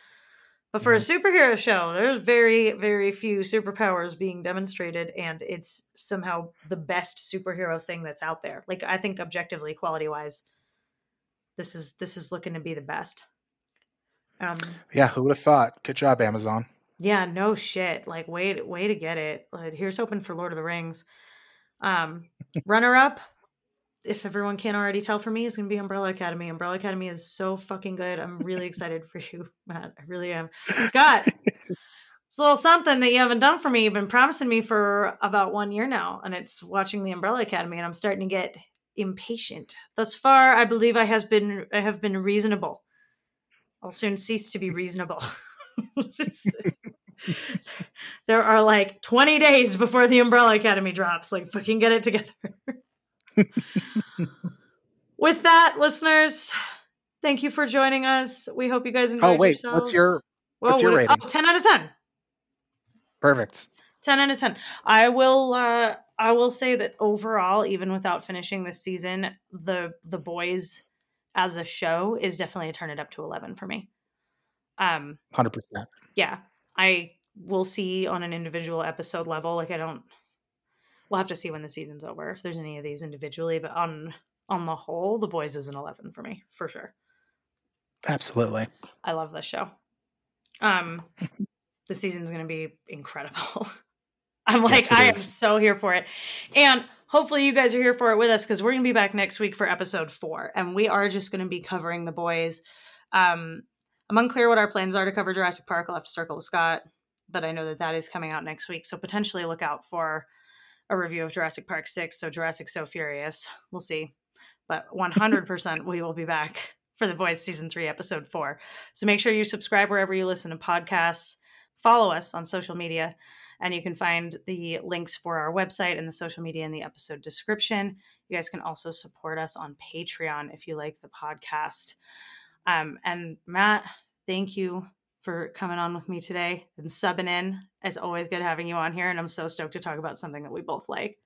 But for a superhero show, there's very, very few superpowers being demonstrated, and it's somehow the best superhero thing that's out there. Like I think objectively, quality wise, this is this is looking to be the best. Um Yeah, who would have thought? Good job, Amazon. yeah, no shit. Like, way way to get it. Like, here's hoping for Lord of the Rings. Um, runner up, if everyone can't already tell for me, is gonna be Umbrella Academy. Umbrella Academy is so fucking good. I'm really excited for you, [laughs] Matt. I really am. Scott, it's a little something that you haven't done for me. You've been promising me for about one year now, and it's watching the Umbrella Academy, and I'm starting to get impatient. Thus far, I believe I has been I have been reasonable. I'll soon cease to be reasonable. [laughs] there are like 20 days before the Umbrella Academy drops. Like, fucking get it together. [laughs] [laughs] With that, listeners, thank you for joining us. We hope you guys enjoyed Oh wait, yourselves. what's your well, what's your what- rating? oh, 10 out of 10. perfect? 10 out of 10 i will uh i will say that overall even without finishing this season the the boys as a show is definitely a turn it up to 11 for me um Hundred percent. yeah i will see on an individual episode level like i don't we'll have to see when the season's over if there's any of these individually but on on the whole the boys is an 11 for me for sure Absolutely. I love this show. Um, the season's going to be incredible. [laughs] I'm like, Yes, I am so here for it, and hopefully you guys are here for it with us because we're going to be back next week for episode four, and we are just going to be covering the boys. Um, I'm unclear what our plans are to cover Jurassic Park. I'll have to circle with Scott, but I know that that is coming out next week, so potentially look out for a review of Jurassic Park six. So Jurassic So Furious, we'll see, but 100% we will be back for the boys season three episode four. So make sure you subscribe wherever you listen to podcasts. Follow us on social media and you can find the links for our website and the social media in the episode description. You guys can also support us on patreon if you like the podcast. Um, and matt thank you for coming on with me today and subbing in it's always good having you on here and i'm so stoked to talk about something that we both like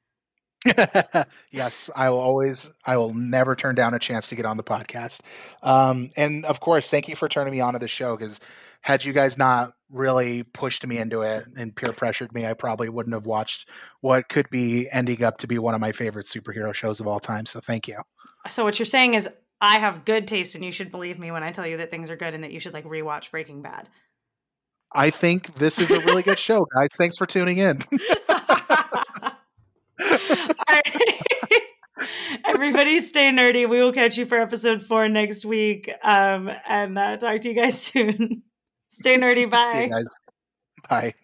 [laughs] yes, I will always, I will never turn down a chance to get on the podcast. Um, and of course, thank you for turning me on to the show because had you guys not really pushed me into it and peer pressured me, I probably wouldn't have watched what could be ending up to be one of my favorite superhero shows of all time. So thank you. so what you're saying is i have good taste and you should believe me when i tell you that things are good and that you should like rewatch breaking bad I think this is a really good show, guys. Thanks for tuning in. [laughs] All right. [laughs] Everybody stay nerdy. We will catch you for episode four next week. Um, and uh, talk to you guys [laughs] soon. stay nerdy. See Bye. you guys. Bye.